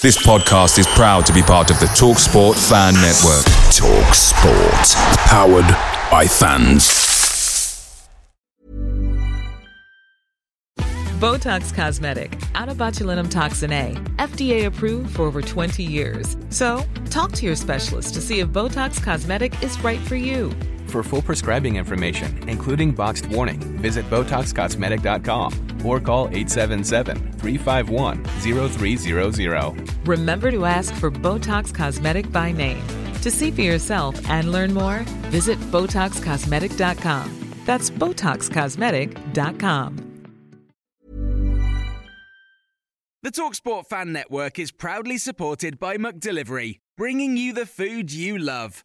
This podcast is proud to be part of the Talk Sport Fan Network. Talk Sport. Powered by fans. Botox Cosmetic, out of botulinum toxin A, FDA approved for over 20 years. So, talk to your specialist to see if Botox Cosmetic is right for you. For full prescribing information, including boxed warning, visit BotoxCosmetic.com or call 877-351-0300. Remember to ask for Botox Cosmetic by name. To see for yourself and learn more, visit BotoxCosmetic.com. That's BotoxCosmetic.com. The Talksport Fan Network is proudly supported by Delivery, bringing you the food you love.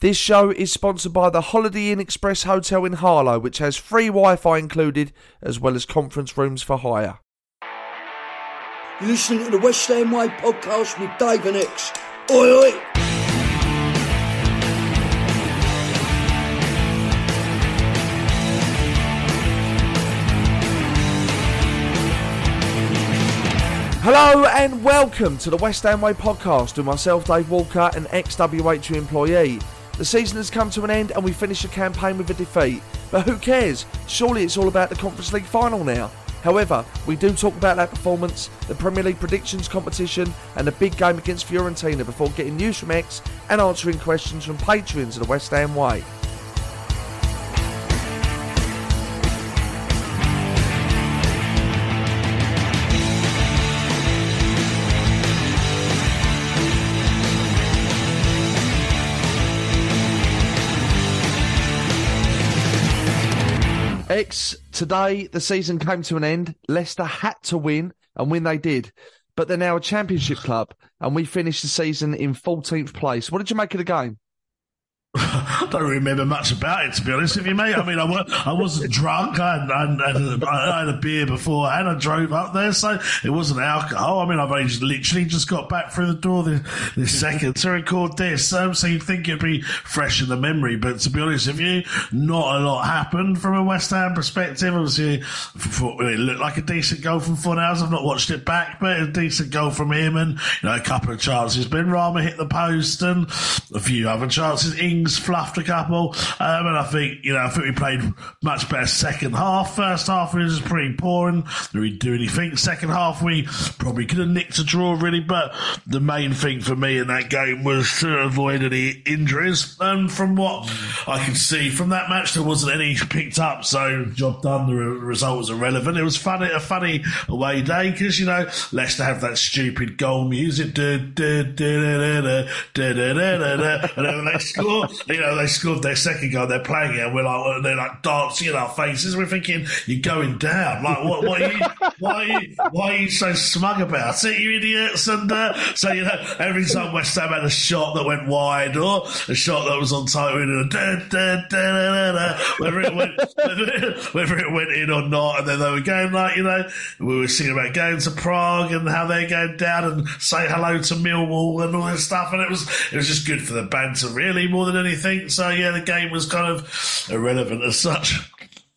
This show is sponsored by the Holiday Inn Express Hotel in Harlow, which has free Wi Fi included, as well as conference rooms for hire. You're listening to the West Ham Way podcast with Dave and Ex. Oi, oi! Hello and welcome to the West Ham Way podcast with myself, Dave Walker, an ex WHU employee. The season has come to an end and we finish the campaign with a defeat. But who cares? Surely it's all about the Conference League final now. However, we do talk about that performance, the Premier League predictions competition, and the big game against Fiorentina before getting news from Ex and answering questions from patrons of the West Ham Way. Ex, today the season came to an end. Leicester had to win, and win they did. But they're now a championship club, and we finished the season in 14th place. What did you make of the game? I don't remember much about it, to be honest with you, mate. I mean, I, I wasn't drunk. I had, I, had, a beer before and I drove up there, so it wasn't alcohol. I mean, I've only just, literally just got back through the door this, this second to record this, um, so you'd think it'd be fresh in the memory. But to be honest with you, not a lot happened from a West Ham perspective. Obviously, it looked like a decent goal from Fornals. I've not watched it back, but a decent goal from him, and you know, a couple of chances. Benrahma hit the post, and a few other chances. Fluffed a couple, um, and I think you know I think we played much better second half. First half was pretty boring. Did we do anything? Second half we probably could have nicked a draw really, but the main thing for me in that game was to avoid any injuries. And from what I could see from that match, there wasn't any picked up, so job done. The result was irrelevant. It was funny a funny away day because you know Leicester have that stupid goal music. Da, da, da, and then they score you know, they scored their second goal, they're playing it, and we're like, they're like dancing in our faces. We're thinking, you're going down. Like, what, what are you, why are you, why are you so smug about it, you idiots? And, uh, so, you know, every time West Ham had a shot that went wide or a shot that was on target, whether it went, whether it went in or not. And then they were going like, you know, we were singing about going to Prague and how they're going down and say hello to Millwall and all this stuff. And it was, it was just good for the banter, really, more than anything. So yeah, the game was kind of irrelevant as such.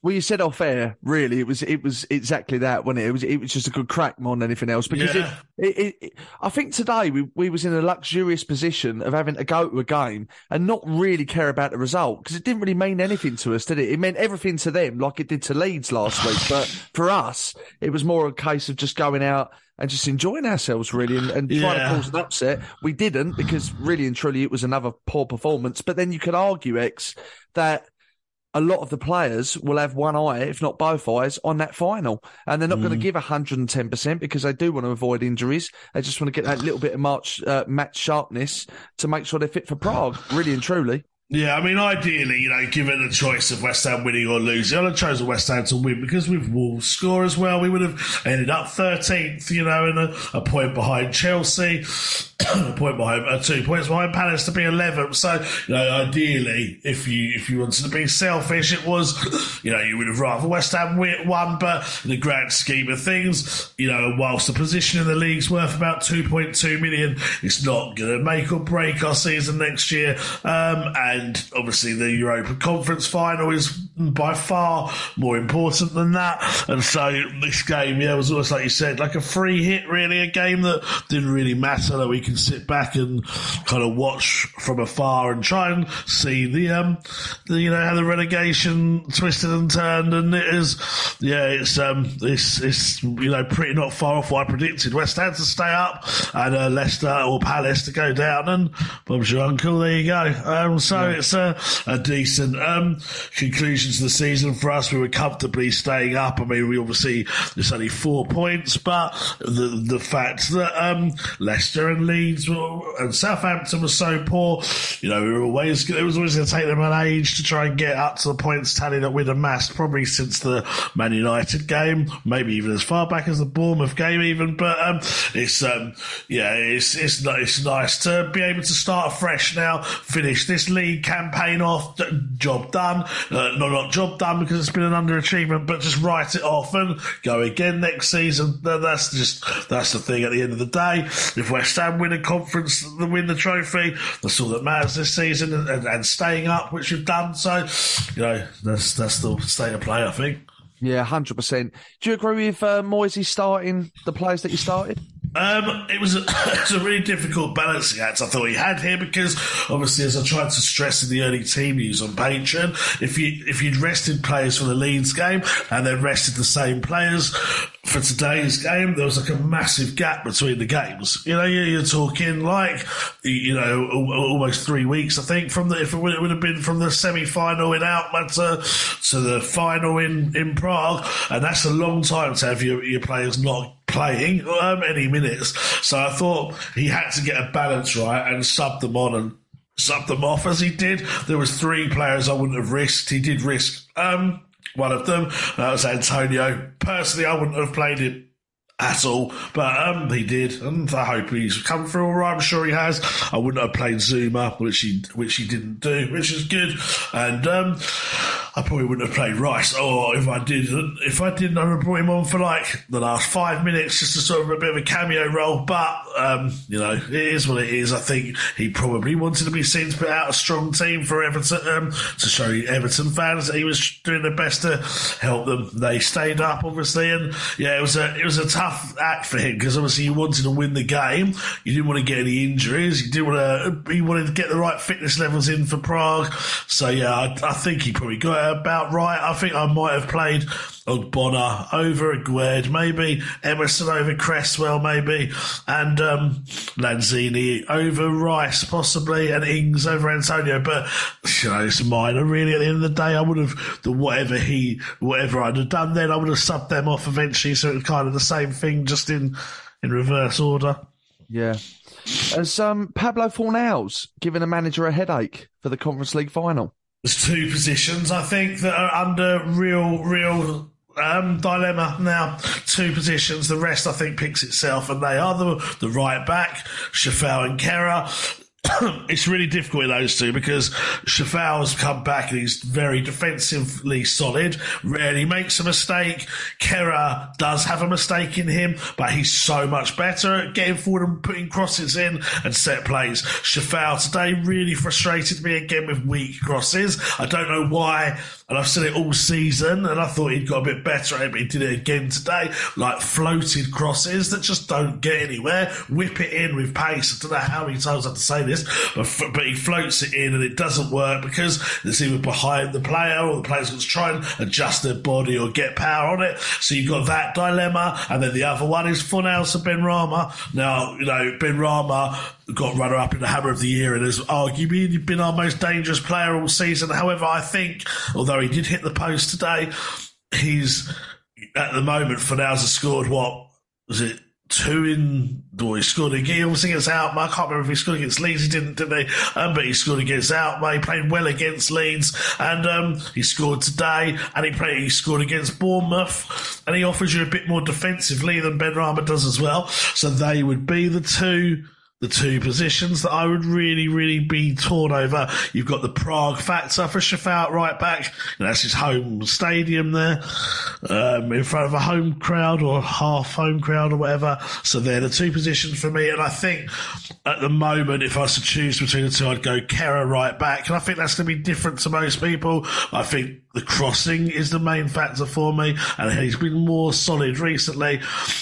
Well, you said off air, really, it was it was exactly that, wasn't it? It was it was just a good crack more than anything else. Because Yeah. it, it, it, I think today we, we was in a luxurious position of having to go to a game and not really care about the result because it didn't really mean anything to us, did it? It meant everything to them, like it did to Leeds last week. But for us, it was more a case of just going out and just enjoying ourselves, really, and, and trying Yeah. to cause an upset. We didn't because really and truly it was another poor performance. But then you could argue, Ex, that a lot of the players will have one eye, if not both eyes, on that final. And they're not going to give 110% because they do want to avoid injuries. They just want to get that little bit of March, uh, match sharpness to make sure they're fit for Prague, really and truly. Yeah, I mean, ideally, you know, given the choice of West Ham winning or losing, I'd have chosen West Ham to win because with Wolves score as well, we would have ended up 13th, you know, and a, a point behind Chelsea, a point behind, uh, two points behind Palace to be 11th. So, you know, ideally, if you if you wanted to be selfish, it was, you know, you would have rather West Ham won, but in the grand scheme of things, you know, whilst the position in the league's worth about 2.2 million, it's not going to make or break our season next year. Um, and and obviously the Europa Conference final is by far more important than that. And so this game, yeah, was almost like you said, like a free hit, really, a game that didn't really matter that we can sit back and kind of watch from afar and try and see the, um, the, you know, how the relegation twisted and turned. And it is, yeah, it's, um, it's, it's, you know, pretty not far off what I predicted. West Ham to stay up and uh, Leicester or Palace to go down. And Bob's your uncle, there you go. Um, so, yeah it's a, a decent um, conclusion to the season for us. We were comfortably staying up. I mean, we obviously there's only four points, but the the fact that um, Leicester and Leeds were, and Southampton were so poor, you know, we were always it was always going to take them an age to try and get up to the points tally that we'd amassed probably since the Man United game, maybe even as far back as the Bournemouth game, even. But um, it's um, yeah, it's it's it's nice to be able to start afresh now, finish this league campaign off, job done. Uh, no, not job done because it's been an underachievement, but just write it off and go again next season. That's just that's the thing. At the end of the day, if West Ham win a conference, they win the trophy. That's all that matters this season, and, and, and staying up, which we've done. So, you know, that's that's the state of play. I think. Yeah, hundred percent. Do you agree with uh, Moisey starting the players that he started? Um, it was a, it was a really difficult balancing act. I thought he had here because obviously, as I tried to stress in the early team news on Patreon, if you if you'd rested players for the Leeds game and then rested the same players for today's game, there was like a massive gap between the games. You know, you're, talking like you know almost three weeks. I think from the if it would, it would have been from the semi final in Alkmaar to to the final in in Prague, and that's a long time to have your your players not playing um, any minutes. So I thought he had to get a balance right and sub them on and sub them off as he did. There was three players I wouldn't have risked. He did risk um, one of them. That was Antonio. Personally, I wouldn't have played him at all, but um, he did, and I hope he's come through all right. I'm sure he has. I wouldn't have played Zouma, which he which he didn't do, which is good, and um, I probably wouldn't have played Rice. Or if I did, if I didn't, I would have brought him on for like the last five minutes, just to sort of a bit of a cameo role. But um, you know, it is what it is. I think he probably wanted to be seen to put out a strong team for Everton um, to show Everton fans that he was doing the best to help them. They stayed up, obviously, and yeah, it was a it was a tough act for him because obviously you wanted to win the game. You didn't want to get any injuries. You didn't want to. You wanted to get the right fitness levels in for Prague. So yeah, I, I think he probably got about right. I think I might have played Ogbonna over Aguerd, maybe Emerson over Cresswell, maybe, and um, Lanzini over Rice, possibly, and Ings over Antonio. But you know, it's minor, really. At the end of the day, I would have the whatever he, whatever I'd have done then, I would have subbed them off eventually. So it's kind of the same thing, just in in reverse order. Yeah. Has um, Pablo Fornals given a manager a headache for the Conference League final? There's two positions I think that are under real, real um, dilemma now. Two positions. The rest I think picks itself, and they are the the right back, Coufal and Kehrer. it's really difficult in those two because Coufal's come back and he's very defensively solid. Rarely makes a mistake. Kehrer does have a mistake in him, but he's so much better at getting forward and putting crosses in and set plays. Coufal today really frustrated me again with weak crosses. I don't know why and I've said it all season, and I thought he'd got a bit better at it, but he did it again today. Like floated crosses that just don't get anywhere. Whip it in with pace. I don't know how many times I have to say this, but, but he floats it in and it doesn't work because it's either behind the player or the player's got to try and adjust their body or get power on it. So you've got that dilemma. And then the other one is Fornals and Benrahma. Now, you know, Benrahma got runner up in the Hammer of the Year and has arguably been our most dangerous player all season. However, I think, although he did hit the post today, he's at the moment for now has scored what was it two in. Well, he scored again. Obviously against Alkmaar. I can't remember if he scored against Leeds. He didn't, didn't he? Um, but he scored against Alkmaar. He played well against Leeds, and um, he scored today. And he played. He scored against Bournemouth, and he offers you a bit more defensively than Benrahma does as well. So they would be the two the two positions that I would really, really be torn over. You've got the Prague factor for Shafat right back. That's his home stadium there, um, in front of a home crowd or half home crowd or whatever. So they're the two positions for me. And I think at the moment, if I was to choose between the two, I'd go Kehrer right back. And I think that's going to be different to most people. I think the crossing is the main factor for me, and he's been more solid recently.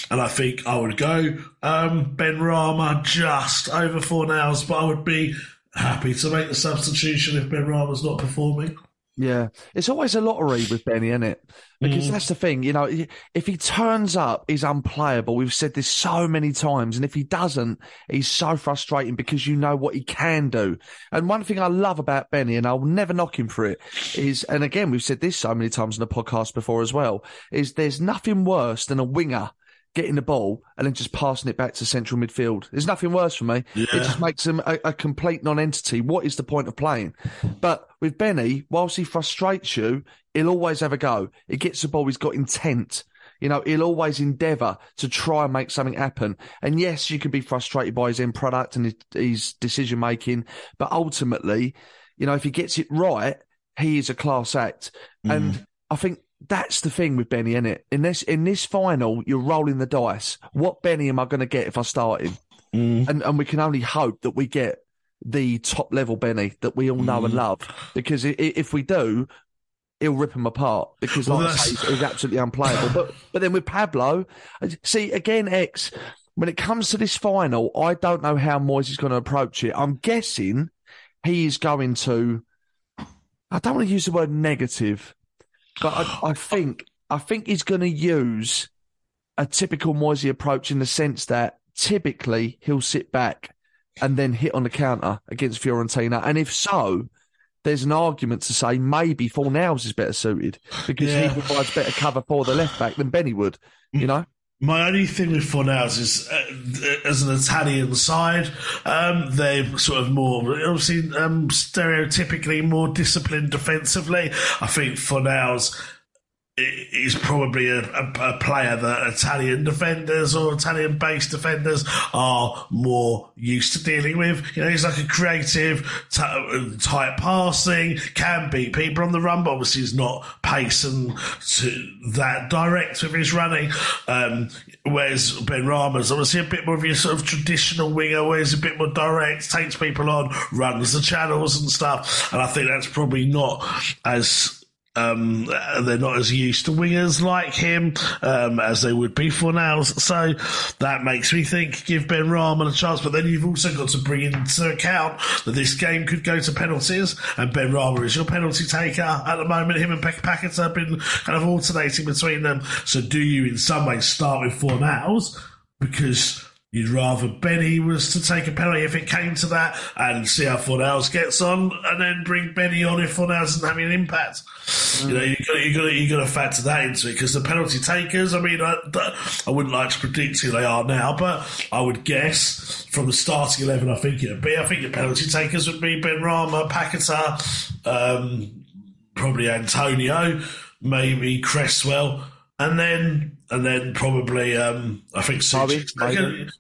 And I think I would go um, Benrahma just over Fornals, but I would be happy to make the substitution if Benrahma's not performing. Yeah, it's always a lottery with Benny, isn't it? Because Mm. that's the thing, you know. If he turns up, he's unplayable. We've said this so many times, and if he doesn't, he's so frustrating because you know what he can do. And one thing I love about Benny, and I'll never knock him for it, is, and again, we've said this so many times in the podcast before as well, is there's nothing worse than a winger getting the ball and then just passing it back to central midfield. There's nothing worse for me. It just makes him a, a complete non-entity. What is the point of playing? But with Benny, whilst he frustrates you, he'll always have a go. He gets the ball. He's got intent. You know, he'll always endeavour to try and make something happen. And yes, you can be frustrated by his end product and his, his decision making, but ultimately, you know, if he gets it right, he is a class act. And mm. I think that's the thing with Benny, is it? In this in this final, you're rolling the dice. What Benny am I going to get if I start him? Mm. And and we can only hope that we get the top level Benny that we all know and mm. love. Because if we do, he'll rip him apart. Because Well, I say, he's, absolutely unplayable. but but then with Pablo, see again, Ex. When it comes to this final, I don't know how Moyes is going to approach it. I'm guessing he is going to. I don't want to use the word negative, but I, I think I think he's going to use a typical Moisey approach in the sense that typically he'll sit back and then hit on the counter against Fiorentina, and if so, there's an argument to say maybe Fornals is better suited because Yeah. he provides better cover for the left back than Benny would. You know, My only thing with Fornals is, uh, as an Italian side, um, they're sort of more, obviously, um, stereotypically more disciplined defensively. I think Fornals is probably a, a, a player that Italian defenders or Italian based defenders are more used to dealing with. You know, he's like a creative, t- tight passing, can beat people on the run, but obviously he's not pace and to that direct with his running. Um, whereas Benrahma's obviously a bit more of your sort of traditional winger, where he's a bit more direct, takes people on, runs the channels and stuff. And I think that's probably not as um, they're not as used to wingers like him um, as they would be for now. So that makes me think give Benrahma a chance. But then you've also got to bring into account that this game could go to penalties, and Benrahma is your penalty taker at the moment. Him and Pekka Packett have been kind of alternating between them. So do you, in some ways, start with Fornals because? You'd rather Benny was to take a penalty if it came to that and see how Fornals gets on and then bring Benny on if Fornals isn't having an impact. You know, you got you got you got to factor that into it because the penalty takers. I mean, I, I wouldn't like to predict who they are now, but I would guess from the starting eleven, I think it'd be. I think the penalty takers would be Benrahma, Paqueta, um, probably Antonio, maybe Cresswell, and then and then probably um, I think Soucek's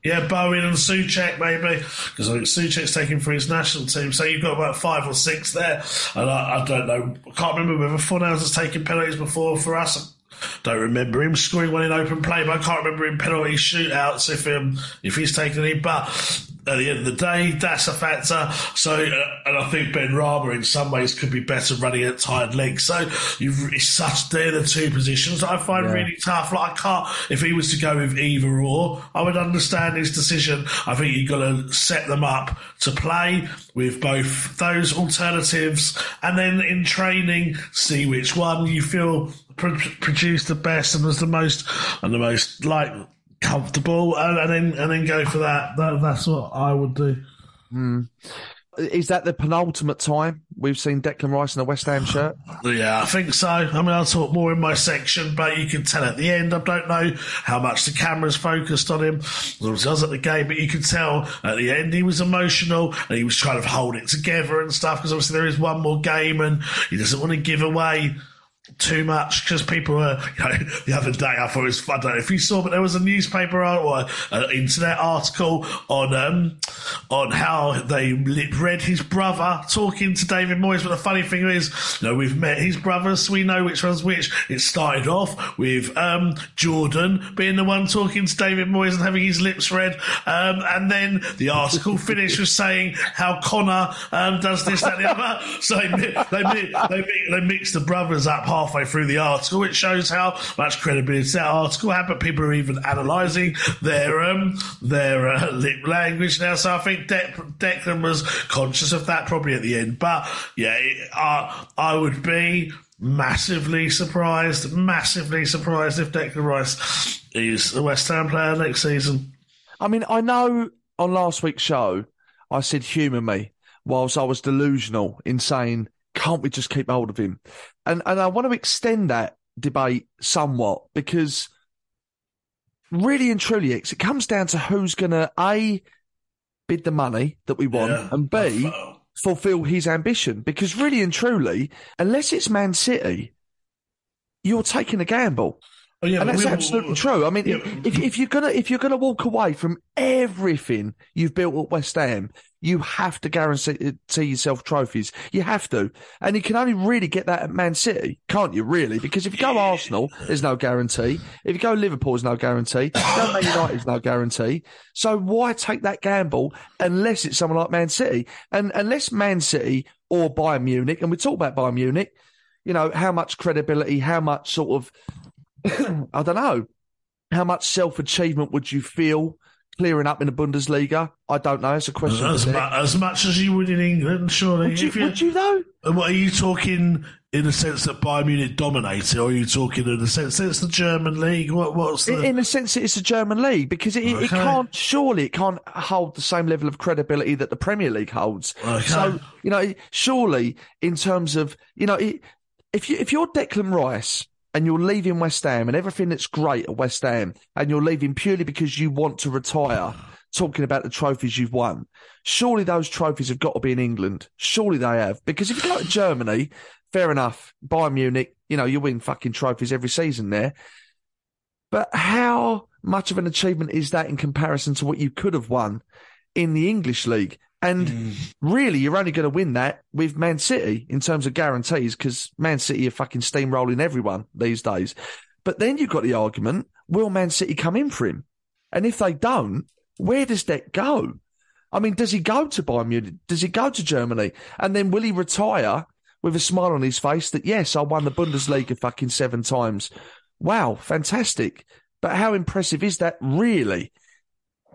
yeah, Bowen and Soucek maybe because I think Soucek's taken for his national team. So you've got about five or six there, and I, I don't know. I can't remember whether Fornals has taken penalties before for us. Don't remember him scoring one in open play, but I can't remember him penalty shootouts if um, if he's taken any. But at the end of the day, that's a factor. So, uh, and I think Benrahma in some ways could be better running at tired legs. So, you've, it's such they're the two positions that I find Yeah. really tough. Like I can't. If he was to go with either or, I would understand his decision. I think you've got to set them up to play with both those alternatives, and then in training, see which one you feel pro- produced the best and was the most and the most like comfortable, and, and then and then go for that. that. That's what I would do. Hmm. is that the penultimate time we've seen Declan Rice in a West Ham shirt? Yeah, I think so. I mean, I'll talk more in my section, but you can tell at the end. I don't know how much the camera's focused on him. As I was at the game, but you could tell at the end he was emotional and he was trying to hold it together and stuff because obviously there is one more game and he doesn't want to give away too much because people were, you know, the other day I thought it was. I don't know if you saw, but there was a newspaper or an internet article on um, on how they read his brother talking to David Moyes. But the funny thing is, you know, we've met his brothers, so we know which one's which. It started off with um, Jordan being the one talking to David Moyes and having his lips read, um, and then the article finished with saying how Connor um, does this, that, and the other. So they, they, they, they mixed the brothers up halfway through the article. It shows how much credibility that article had, but people are even analysing their um, their uh, lip language now. So I think De- Declan was conscious of that probably at the end. But yeah, it, uh, I would be massively surprised, massively surprised if Declan Rice is a West Ham player next season. I mean, I know on last week's show I said humour me whilst I was delusional in saying can't we just keep hold of him? And and I want to extend that debate somewhat because really and truly, it comes down to who's going to a bid the money that we want Yeah. and b oh, fulfill his ambition. Because really and truly, unless it's Man City, you're taking a gamble. Oh, yeah, and that's we- absolutely true. I mean, Yeah. if, if you're gonna if you're gonna walk away from everything you've built at West Ham, you have to guarantee to yourself trophies. You have to, and you can only really get that at Man City, can't you? Really, because if you go Arsenal, there's no guarantee. If you go Liverpool, there's no guarantee. Go Man United, there's no guarantee. So why take that gamble unless it's someone like Man City, and unless Man City or Bayern Munich, and we talk about Bayern Munich, you know how much credibility, how much sort of I don't know. How much self achievement would you feel clearing up in the Bundesliga? I don't know. It's a question. As, mu- as much as you would in England, surely. would, you, would you though? And What are you talking in the sense that Bayern Munich dominated, or are you talking in the sense that it's the German league? What, what's the? In, the sense that it's the German league, because it, it can't surely it can't hold the same level of credibility that the Premier League holds. Okay. So you know, surely in terms of you know, it, if you if you're Declan Rice and you're leaving West Ham and everything that's great at West Ham, and you're leaving purely because you want to retire, talking about the trophies you've won, surely those trophies have got to be in England. Surely they have, because if you go to Germany, fair enough, Bayern Munich, you know, you win fucking trophies every season there. But how much of an achievement is that in comparison to what you could have won in the English league? And hmm. really, you're only going to win that with Man City in terms of guarantees because Man City are fucking steamrolling everyone these days. But then you've got the argument will Man City come in for him? And if they don't, where does that go? I mean, does he go to Bayern Munich? Does he go to Germany? And then will he retire with a smile on his face that, yes, I won the Bundesliga fucking seven times? Wow, fantastic. But how impressive is that really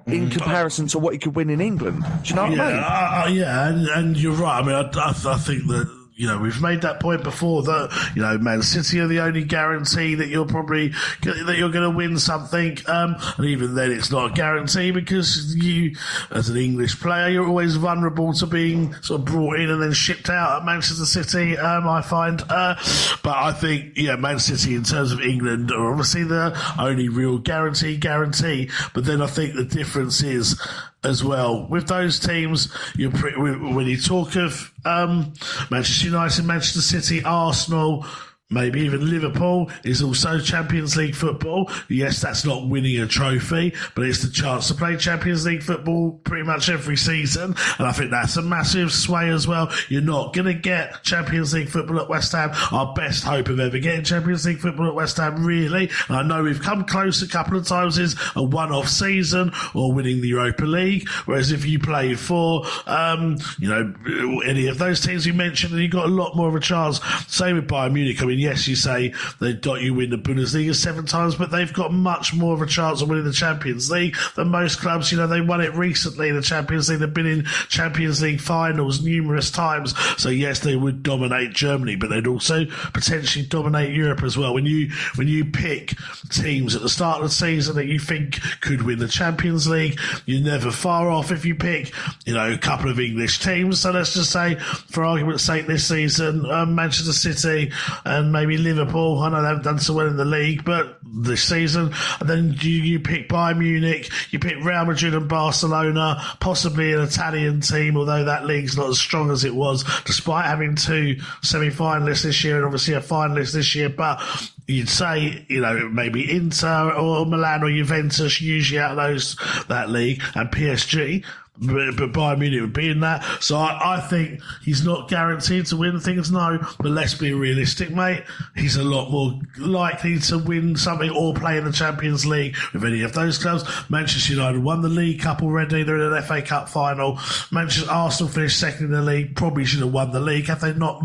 in mm-hmm. comparison to what he could win in England? Do you know what yeah, I mean? yeah, and, and you're right. I mean, I, I, I think that you know we've made that point before that you know Man City are the only guarantee that you're probably that you're going to win something, um, and even then it's not a guarantee because you, as an English player, you're always vulnerable to being sort of brought in and then shipped out at Manchester City. Um, I find, uh, but I think yeah, Man City in terms of England are obviously the only real guarantee guarantee. But then I think the difference is as well. With those teams, you're pretty, when you talk of um, Manchester United, Manchester City, Arsenal, maybe even Liverpool is also Champions League football. Yes, that's not winning a trophy, but it's the chance to play Champions League football pretty much every season. And I think that's a massive sway as well. You're not going to get Champions League football at West Ham. Our best hope of ever getting Champions League football at West Ham, really. And I know we've come close a couple of times is a one-off season or winning the Europa League. Whereas if you played for, um, you know, any of those teams you mentioned, then you got a lot more of a chance. Same with Bayern Munich. I mean, mean, yes, you say they got you win the Bundesliga seven times, but they've got much more of a chance of winning the Champions League than most clubs. You know, they won it recently in the Champions League. They've been in Champions League finals numerous times. So yes, they would dominate Germany, but they'd also potentially dominate Europe as well. When you when you pick teams at the start of the season that you think could win the Champions League, you're never far off if you pick, you know, a couple of English teams. So let's just say, for argument's sake, this season, um, Manchester City and maybe Liverpool. I know they haven't done so well in the league, but this season, and then you, you pick Bayern Munich, you pick Real Madrid and Barcelona, possibly an Italian team, although that league's not as strong as it was, despite having two semi-finalists this year and obviously a finalist this year. But you'd say, you know, maybe Inter or Milan or Juventus usually out of those that league and PSG but, Bayern Munich would be in that. So I, I, think he's not guaranteed to win things, no. But let's be realistic, mate. He's a lot more likely to win something or play in the Champions League with any of those clubs. Manchester United won the League Cup already. They're in an FA Cup final. Manchester Arsenal finished second in the league. Probably should have won the league. Have they not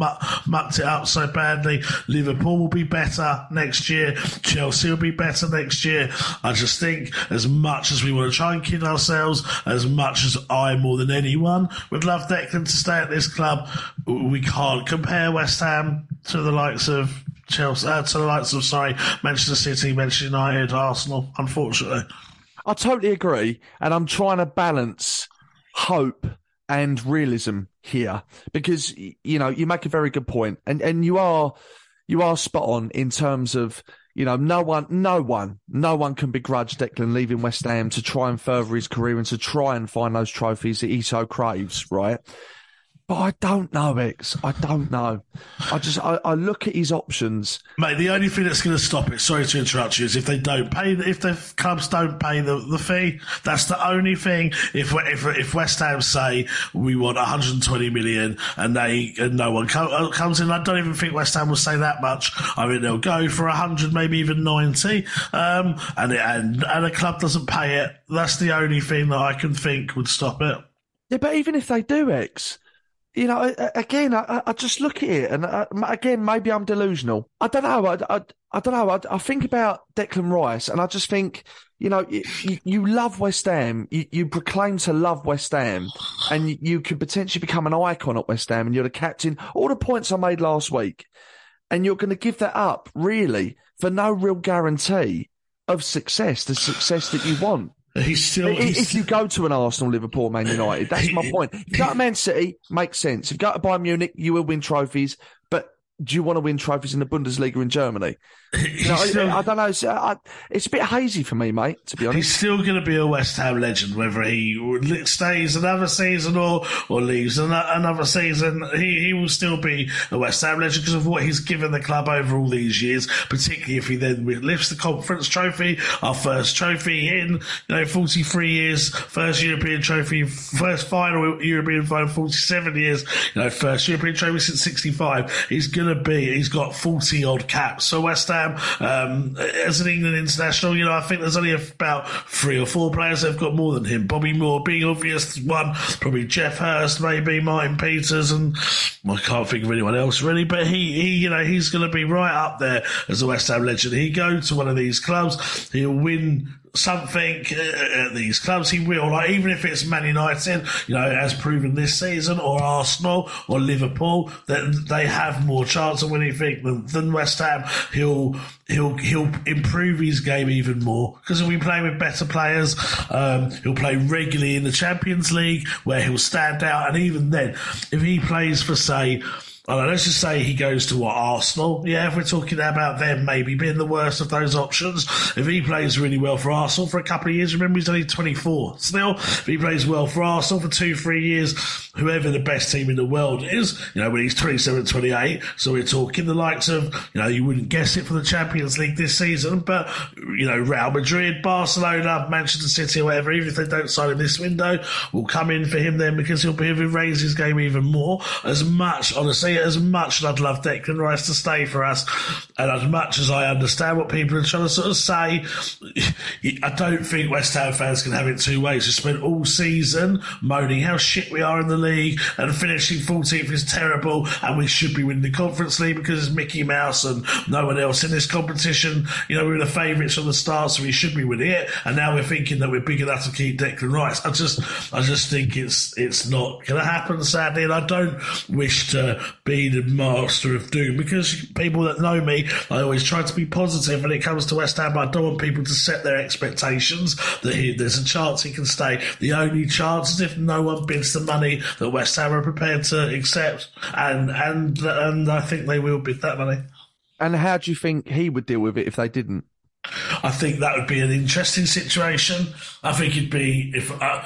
mucked it up so badly? Liverpool will be better next year. Chelsea will be better next year. I just think as much as we want to try and kid ourselves, as much as I, more than anyone, would love Declan to stay at this club. We can't compare West Ham to the likes of Chelsea, uh, to the likes of, sorry, Manchester City, Manchester United, Arsenal, unfortunately. I totally agree. And I'm trying to balance hope and realism here because, you know, you make a very good point and, and you are, you are spot on in terms of you know, no one, no one, no one can begrudge Declan leaving West Ham to try and further his career and to try and find those trophies that he so craves, right? But I don't know, Ex. I don't know. I just I, I, look at his options. Mate, the only thing that's going to stop it, sorry to interrupt you, is if they don't pay, if the clubs don't pay the, the fee. That's the only thing. If if if West Ham say we want 120 million and they and no one uh, comes in, I don't even think West Ham will say that much. I mean, they'll go for 100, maybe even 90, um, and it, and and a club doesn't pay it. That's the only thing that I can think would stop it. Yeah, but even if they do, Ex you know, again, I, I just look at it, and I, uh, again, maybe I'm delusional. I don't know. I, I, I don't know. I, I, think about Declan Rice, and I just think, you know, you, you love West Ham. You, you, proclaim to love West Ham, and you, you could potentially become an icon at West Ham, and you're the captain. All the points I made last week, and you're going to give that up, really, for no real guarantee of success, the success that you want. He's still. He's if you go to an Arsenal, Liverpool, Man United, that's my point. If you go to Man City, makes sense. If you go to Bayern Munich, you will win trophies. But do you want to win trophies in the Bundesliga in Germany? You know, still, I, I, don't know. It's, uh, I, it's, a bit hazy for me, mate. To be honest, he's still going to be a West Ham legend, whether he stays another season or or leaves another season. He he will still be a West Ham legend because of what he's given the club over all these years. Particularly if he then lifts the Conference Trophy, our first trophy in you know forty three years, first European trophy, first final European final, forty seven years. You know, first European trophy since sixty five. He's going to be. He's got forty odd caps. So West Ham um, as an England international, you know, I think there's only about three or four players that have got more than him. Bobby Moore being obvious one, probably Geoff Hurst, maybe Martin Peters, and I can't think of anyone else really. But he, he you know, he's going to be right up there as a West Ham legend. He go to one of these clubs, he'll win something uh, at these clubs. He will, like even if it's Man United, you know, as proven this season, or Arsenal or Liverpool, that they have more chance of winning than, than West Ham. He'll he'll he'll improve his game even more because he'll be playing with better players. Um, he'll play regularly in the Champions League where he'll stand out, and even then, if he plays for say Know, let's just say he goes to what Arsenal. Yeah, if we're talking about them maybe being the worst of those options, if he plays really well for Arsenal for a couple of years, remember he's only 24. Still, if he plays well for Arsenal for two, three years, whoever the best team in the world is, you know, when he's 27, 28, so we're talking the likes of, you know, you wouldn't guess it for the Champions League this season, but, you know, Real Madrid, Barcelona, Manchester City, whatever, even if they don't sign him this window, will come in for him then because he'll be able to raise his game even more. As much, honestly, as much as I'd love Declan Rice to stay for us, and as much as I understand what people are trying to sort of say, I don't think West Ham fans can have it two ways. We spent all season moaning how shit we are in the league and finishing 14th is terrible and we should be winning the Conference League because it's Mickey Mouse and no one else in this competition. You know, we were the favourites from the start, so we should be winning it. And now we're thinking that we're big enough to keep Declan Rice. I just, I just think it's it's not going to happen, sadly. And I don't wish to be the master of doom because people that know me, I always try to be positive when it comes to West Ham. I don't want people to set their expectations that he, there's a chance he can stay. The only chance is if no one bids the money that West Ham are prepared to accept, and and and I think they will bid that money. And how do you think he would deal with it if they didn't? I think that would be an interesting situation. I think it'd be if. Uh,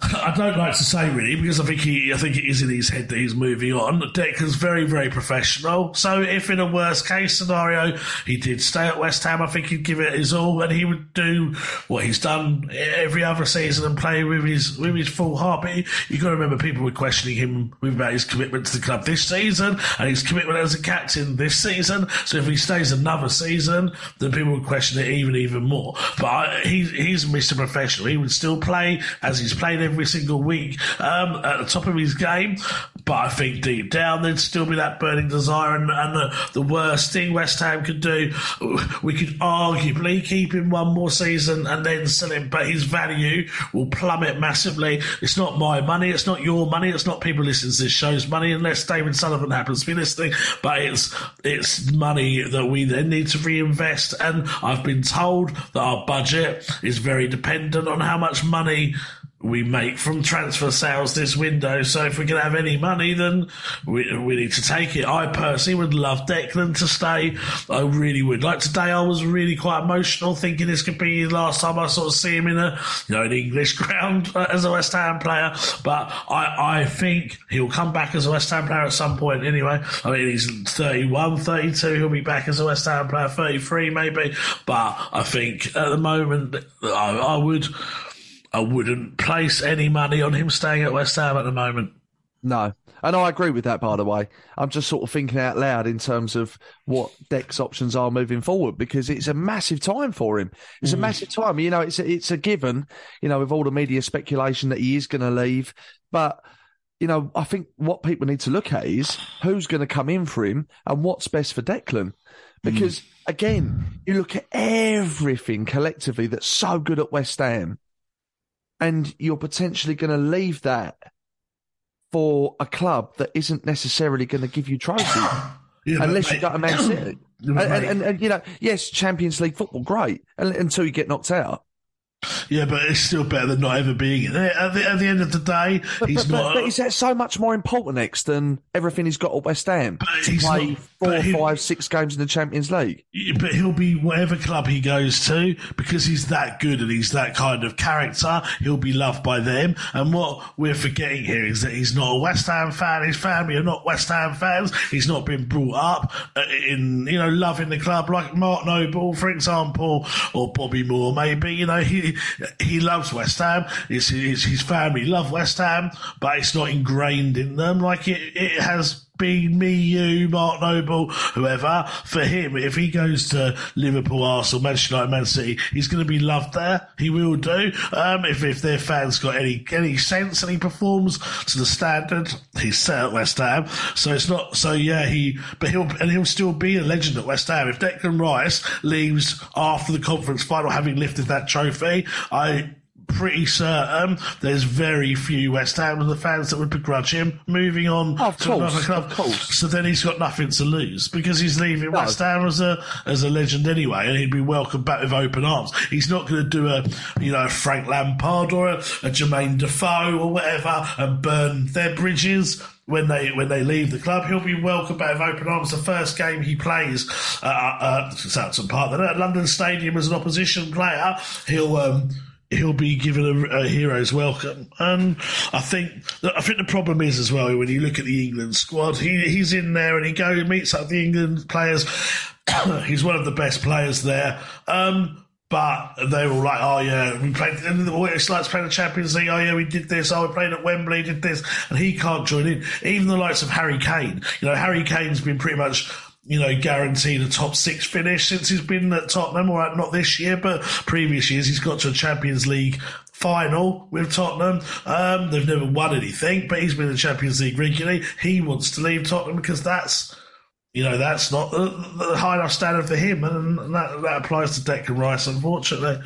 I don't like to say really because I think he, I think it is in his head that he's moving on. Declan's very, very professional. So if in a worst case scenario he did stay at West Ham, I think he'd give it his all and he would do what he's done every other season and play with his with his full heart. But you've got to remember people were questioning him about his commitment to the club this season and his commitment as a captain this season. So if he stays another season, then people would question it even even more. But he, he's Mr. Professional. He would still play as he's played every single week um, at the top of his game. But I think deep down there'd still be that burning desire, and, and the, the worst thing West Ham could do, we could arguably keep him one more season and then sell him, but his value will plummet massively. It's not my money, it's not your money, it's not people listening to this show's money, unless David Sullivan happens to be listening. But it's it's money that we then need to reinvest, and I've been told that our budget is very dependent on how much money we make from transfer sales this window. So if we can have any money, then we, we need to take it. I personally would love Declan to stay. I really would. Like today, I was really quite emotional, thinking this could be the last time I sort of see him in a you know an English ground uh, as a West Ham player. But I I think he'll come back as a West Ham player at some point. Anyway, I mean he's 31, 32. He'll be back as a West Ham player, 33 maybe. But I think at the moment I, I would. I wouldn't place any money on him staying at West Ham at the moment. No. And I agree with that, by the way. I'm just sort of thinking out loud in terms of what Deck's options are moving forward because it's a massive time for him. It's mm. a massive time. You know, it's a, it's a given, you know, with all the media speculation that he is going to leave. But, you know, I think what people need to look at is who's going to come in for him and what's best for Declan. Because, mm. again, you look at everything collectively that's so good at West Ham and you're potentially going to leave that for a club that isn't necessarily going to give you trophies yeah, unless you go to Man City. and, and, and, and, you know, yes, Champions League football, great, until you get knocked out. Yeah, but it's still better than not ever being there. At the, at the end of the day, but, he's but, not. But, but is that so much more important, next than everything he's got at West Ham to play not, four, five, six games in the Champions League? But he'll be whatever club he goes to because he's that good and he's that kind of character. He'll be loved by them. And what we're forgetting here is that he's not a West Ham fan. His family are not West Ham fans. He's not been brought up uh, in, you know, loving the club like Mark Noble, for example, or Bobby Moore, maybe. You know, he he loves West Ham. It's, it's his family love West Ham, but it's not ingrained in them like it, it has been me, you, Mark Noble, whoever. For him, if he goes to Liverpool, Arsenal, Manchester United, Man City, he's going to be loved there. He will do. Um, if, if their fans got any any sense and he performs to the standard, he's set at West Ham. So it's not. So yeah, he. But he'll and he'll still be a legend at West Ham. If Declan Rice leaves after the conference final, having lifted that trophy, I pretty certain there's very few West Ham the fans that would begrudge him moving on oh, to course, another club. course. So then he's got nothing to lose because he's leaving no. West Ham as a as a legend anyway, and he'd be welcomed back with open arms. He's not going to do a you know a Frank Lampard or a, a Jermaine Defoe or whatever and burn their bridges when they when they leave the club. He'll be welcomed back with open arms. The first game he plays uh, uh, Southampton Park, then at London Stadium as an opposition player, he'll. Um, he'll be given a, a, hero's welcome. And I think I think the problem is as well when you look at the England squad, he he's in there and he goes meets up the England players. he's one of the best players there. Um, but they're all like, oh yeah, we played. It's like playing the Champions League. Oh yeah, we did this. Oh, we played at Wembley, did this, and he can't join in. Even the likes of Harry Kane. You know, Harry Kane's been pretty much you know, guaranteed a top six finish since he's been at Tottenham. Right, not this year, but previous years he's got to a Champions League final with Tottenham. Um, they've never won anything, but he's been in the Champions League regularly. He wants to leave Tottenham because that's, you know, that's not the, the high enough standard for him, and that, that applies to Declan Rice, unfortunately.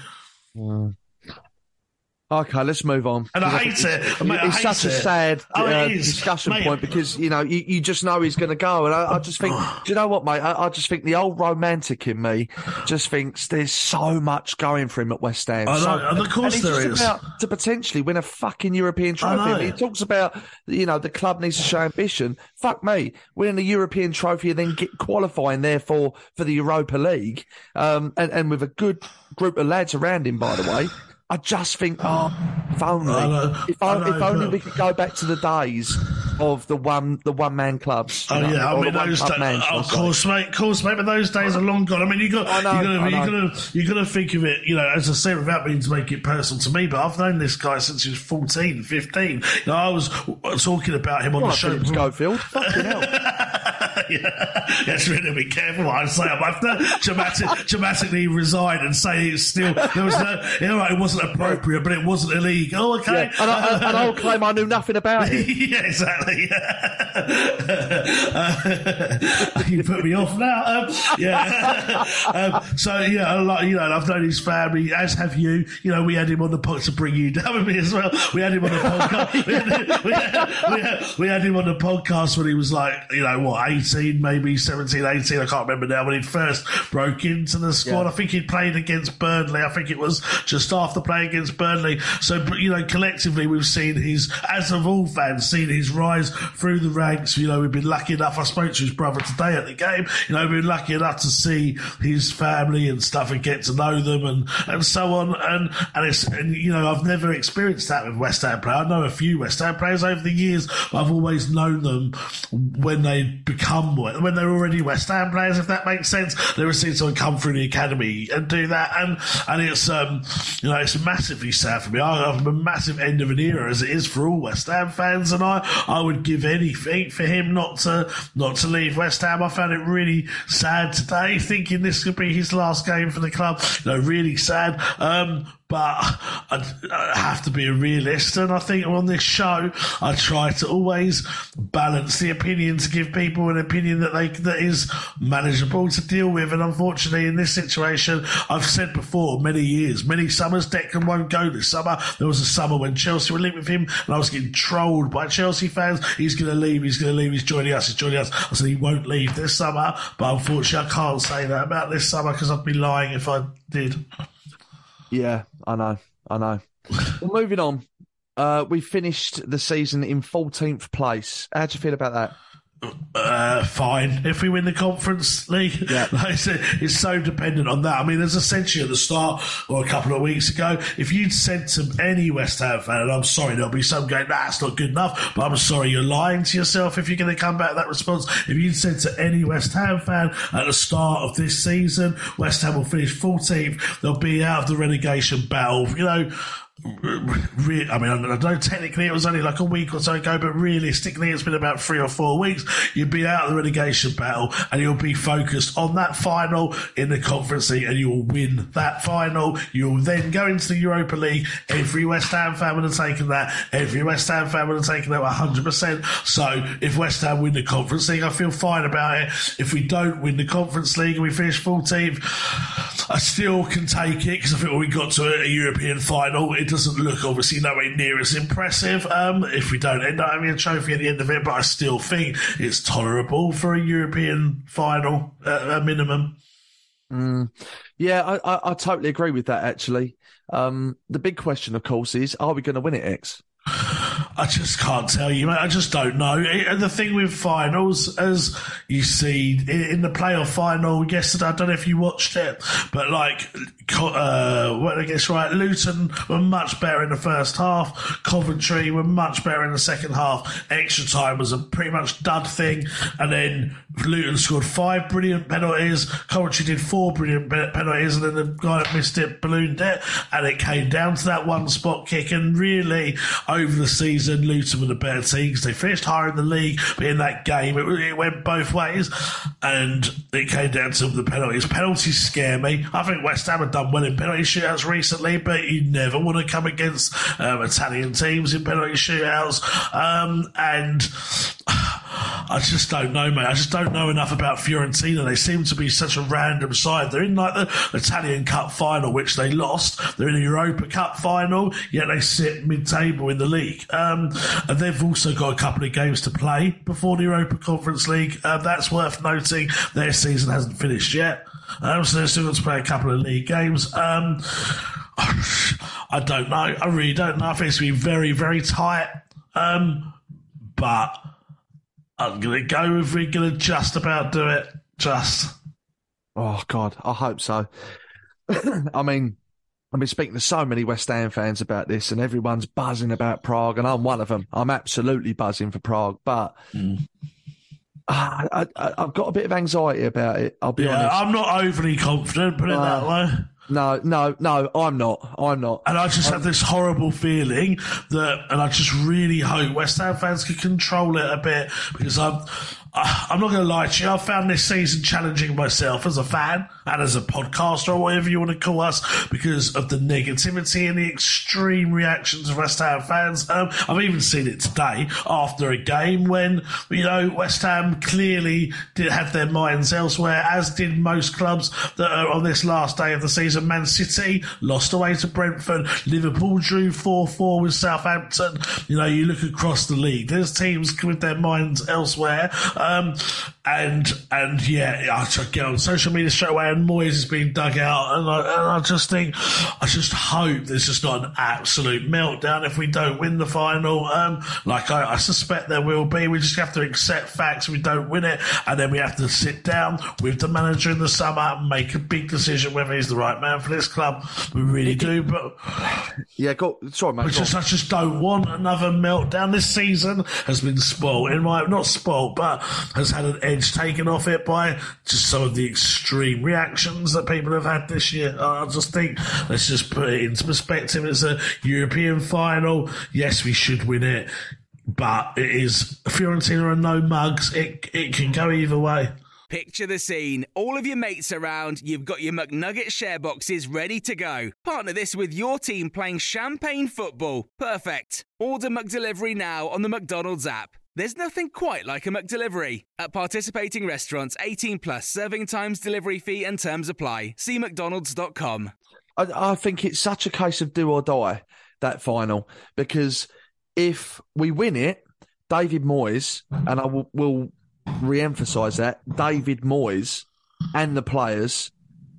Okay, let's move on. And I hate it's- it. Mate, I it's hate such a sad Oh, uh, discussion Mate. point because you know you, you just know he's going to go, and I, I just think, do you know what, mate? I, I just think the old romantic in me just thinks there's so much going for him at West Ham. I know, so, and of course he's there is. about to potentially win a fucking European trophy. He talks about you know the club needs to show ambition. Fuck me, winning a European trophy and then get qualifying therefore for the Europa League, um, and and with a good group of lads around him, by the way. I just think, oh, if only, if, I if only we could go back to the days of the one, the one man clubs. Oh yeah, I mean those days. man, oh, I of course, mate. Of course, mate. But those days are long gone. I mean, you got, I know, you got, I you got to, you got to think of it. You know, as I said, without meaning to make it personal to me, but I've known this guy since he was 14, 15. You know, I was talking about him on Well, the show. Schofield, fucking hell. yeah, that's really be careful what I say. I have to dramatic, dramatically resign and say it's still there was no, you know, it wasn't appropriate, but it wasn't illegal. Okay, Yeah, and, I, and I'll claim I knew nothing about it. yeah, exactly. Uh, you put me off now. Um, yeah. um, so yeah, a lot. You know, I've known his family, as have you. You know, we had him on the pod to bring you down with me as well. We had him on the podcast. we, had, we, had, we, had, we had him on the podcast when he was like, you know, what, eighteen, maybe 17, 18, I can't remember now. When he first broke into the squad, Yeah. I think he'd played against Burnley. I think it was just after playing against Burnley. So, you know, collectively, we've seen his, as have all fans, seen his rise through the ranks. You know, we've been lucky enough. I spoke to his brother today at the game. You know, we've been lucky enough to see his family and stuff and get to know them and, and so on. And, and it's, and, you know, I've never experienced that with West Ham players. I know a few West Ham players over the years, I've always known them when they become, when they're already West Ham players, if that makes sense. They were seeing someone come through the academy and do that. And, and it's, um, you know, it's massively sad for me. I- I'm a massive end of an era as it is for all West Ham fans. And I, I would give anything for him not to, not to leave West Ham. I found it really sad today thinking this could be his last game for the club. You know, really sad. Um, but I, I have to be a realist, and I think on this show I try to always balance the opinion to give people an opinion that they that is manageable to deal with. And unfortunately, in this situation, I've said before many years, many summers, Declan won't go this summer. There was a summer when Chelsea were linked with him, and I was getting trolled by Chelsea fans. He's going to leave. He's going to leave. He's joining us. He's joining us. I said he won't leave this summer, but unfortunately, I can't say that about this summer because I'd be lying if I did. Yeah, I know, I know. well, moving on. Uh, we finished the season in 14th place. How do you feel about that? Uh, fine if we win the conference league. Yeah. Like I said, it's so dependent on that. I mean, there's essentially at the start or a couple of weeks ago, if you'd said to any West Ham fan, and I'm sorry, there'll be some going, that's not good enough, but I'm sorry, you're lying to yourself if you're going to come back that response. If you'd said to any West Ham fan at the start of this season, West Ham will finish 14th, they'll be out of the relegation battle, you know, I mean, I know technically it was only like a week or so ago, but realistically it's been about three or four weeks. You'll be out of the relegation battle and you'll be focused on that final in the conference league and you'll win that final. You'll then go into the Europa League. Every West Ham fan would have taken that. Every West Ham fan would have taken that 100%. So if West Ham win the conference league, I feel fine about it. If we don't win the conference league and we finish 14th, I still can take it because I think when we got to a, a European final, it doesn't look obviously nowhere near as impressive. Um, if we don't end up having a trophy at the end of it, but I still think it's tolerable for a European final at a minimum. Yeah, I, I, I totally agree with that, actually. Um, the big question, of course, is are we going to win it, Ex? I just can't tell you, mate. I just don't know. And the thing with finals, as you see in the playoff final yesterday, I don't know if you watched it, but like, uh, what I guess right, Luton were much better in the first half. Coventry were much better in the second half. Extra time was a pretty much dud thing, and then Luton scored five brilliant penalties. Coventry did four brilliant penalties, and then the guy that missed it ballooned it, and it came down to that one spot kick. And really, over the season, Luton. Were the better team because they finished higher in the league, but in that game it, it went both ways, and it came down to the penalties. Penalties scare me. I think West Ham have done well in penalty shootouts recently, but you never want to come against um, Italian teams in penalty shootouts, um, and. I just don't know, mate. I just don't know enough about Fiorentina. They seem to be such a random side. They're in like the Italian Cup final, which they lost. They're in a Europa Cup final, yet they sit mid-table in the league. Um, and they've also got a couple of games to play before the Europa Conference League. Uh, that's worth noting. Their season hasn't finished yet. Um, so they've still got to play a couple of league games. Um, I don't know. I really don't know. I think it's going to be very, very tight. Um, but I'm going to go if we're going to just about do it. Just. Oh, God. I hope so. I mean, I've been speaking to so many West Ham fans about this, and everyone's buzzing about Prague, and I'm one of them. I'm absolutely buzzing for Prague, but mm. I, have got a bit of anxiety about it. I'll be yeah, honest. I'm not overly confident, put it uh, that way. No, no, no, I'm not. I'm not. And I just I'm, have this horrible feeling that, and I just really hope West Ham fans can control it a bit because I'm, I'm not going to lie to you. I found this season challenging myself as a fan and as a podcaster or whatever you want to call us because of the negativity and the extreme reactions of West Ham fans. Um, I've even seen it today after a game when, you know, West Ham clearly did have their minds elsewhere, as did most clubs that are on this last day of the season. Man City lost away to Brentford. Liverpool drew 4-4 with Southampton. You know, you look across the league, there's teams with their minds elsewhere. And and yeah, I took get on social media straight away, and Moyes is being dug out, and I, and I just think, I just hope there's just not an absolute meltdown if we don't win the final. Um, like I, I suspect there will be. We just have to accept facts. We don't win it, and then we have to sit down with the manager in the summer and make a big decision whether he's the right man for this club. We really do, but yeah, go. Sorry, mate. Just, I just don't want another meltdown. This season has been spoiled in my not spoiled, but has had an edge taken off it by just some of the extreme reactions that people have had this year. I just think let's just put it into perspective. It's a European final. Yes, we should win it, but it is Fiorentina and no mugs. It it can go either way. Picture the scene. All of your mates around, you've got your McNugget share boxes ready to go. Partner this with your team playing champagne football. Perfect. Order McDelivery now on the McDonald's app. There's nothing quite like a McDelivery. At participating restaurants, 18 plus serving times, delivery fee, and terms apply. See McDonald's.com. I, I think it's such a case of do or die, that final, because if we win it, David Moyes, and I will, will re emphasize that, David Moyes and the players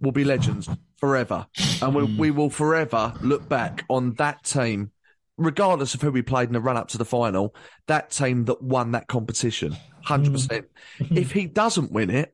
will be legends forever. And we, hmm. we will forever look back on that team regardless of who we played in the run up to the final, that team that won that competition, 100%. Mm. if he doesn't win it,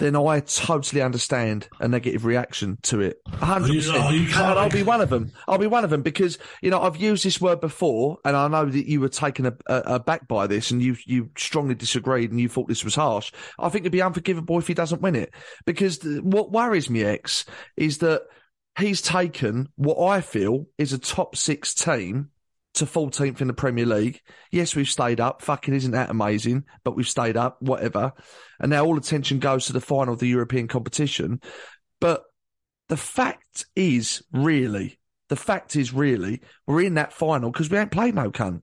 then I totally understand a negative reaction to it. 100%. You, and I'll be one of them. I'll be one of them because, you know, I've used this word before and I know that you were taken aback uh, uh, by this and you, you strongly disagreed and you thought this was harsh. I think it'd be unforgivable if he doesn't win it because what worries me, Ex, is that he's taken what I feel is a top six team to 14th in the Premier League. Yes, we've stayed up. Fucking isn't that amazing? But we've stayed up, whatever. And now all attention goes to the final of the European competition. But the fact is, really, the fact is, really, we're in that final because we ain't played no cunt.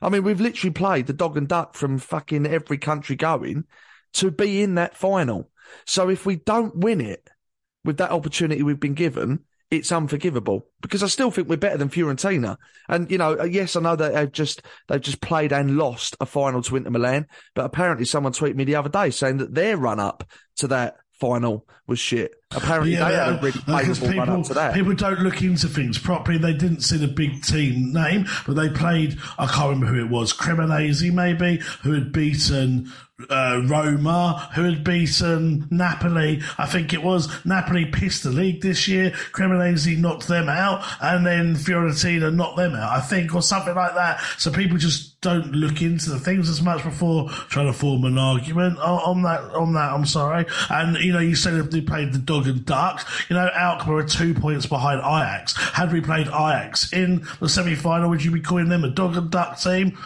I mean, we've literally played the dog and duck from fucking every country going to be in that final. So if we don't win it, with that opportunity we've been given, it's unforgivable because I still think we're better than Fiorentina. And you know, uh, yes, I know that they've just they've just played and lost a final to Inter Milan, but apparently someone tweeted me the other day saying that their run up to that final was shit. Apparently, yeah, they had a really favourable run up to that. People don't look into things properly. They didn't see the big team name, but they played. I can't remember who it was. Cremonese, maybe, who had beaten uh, Roma, who had beaten Napoli. I think it was Napoli pissed the league this year. Cremonese knocked them out, and then Fiorentina knocked them out. I think, or something like that. So people just don't look into the things as much before trying to form an argument on, on that. On that, I'm sorry. And you know, you said if they played the dog and duck. You know, Alkmaar are two points behind Ajax. Had we played Ajax in the semi final, would you be calling them a dog and duck team?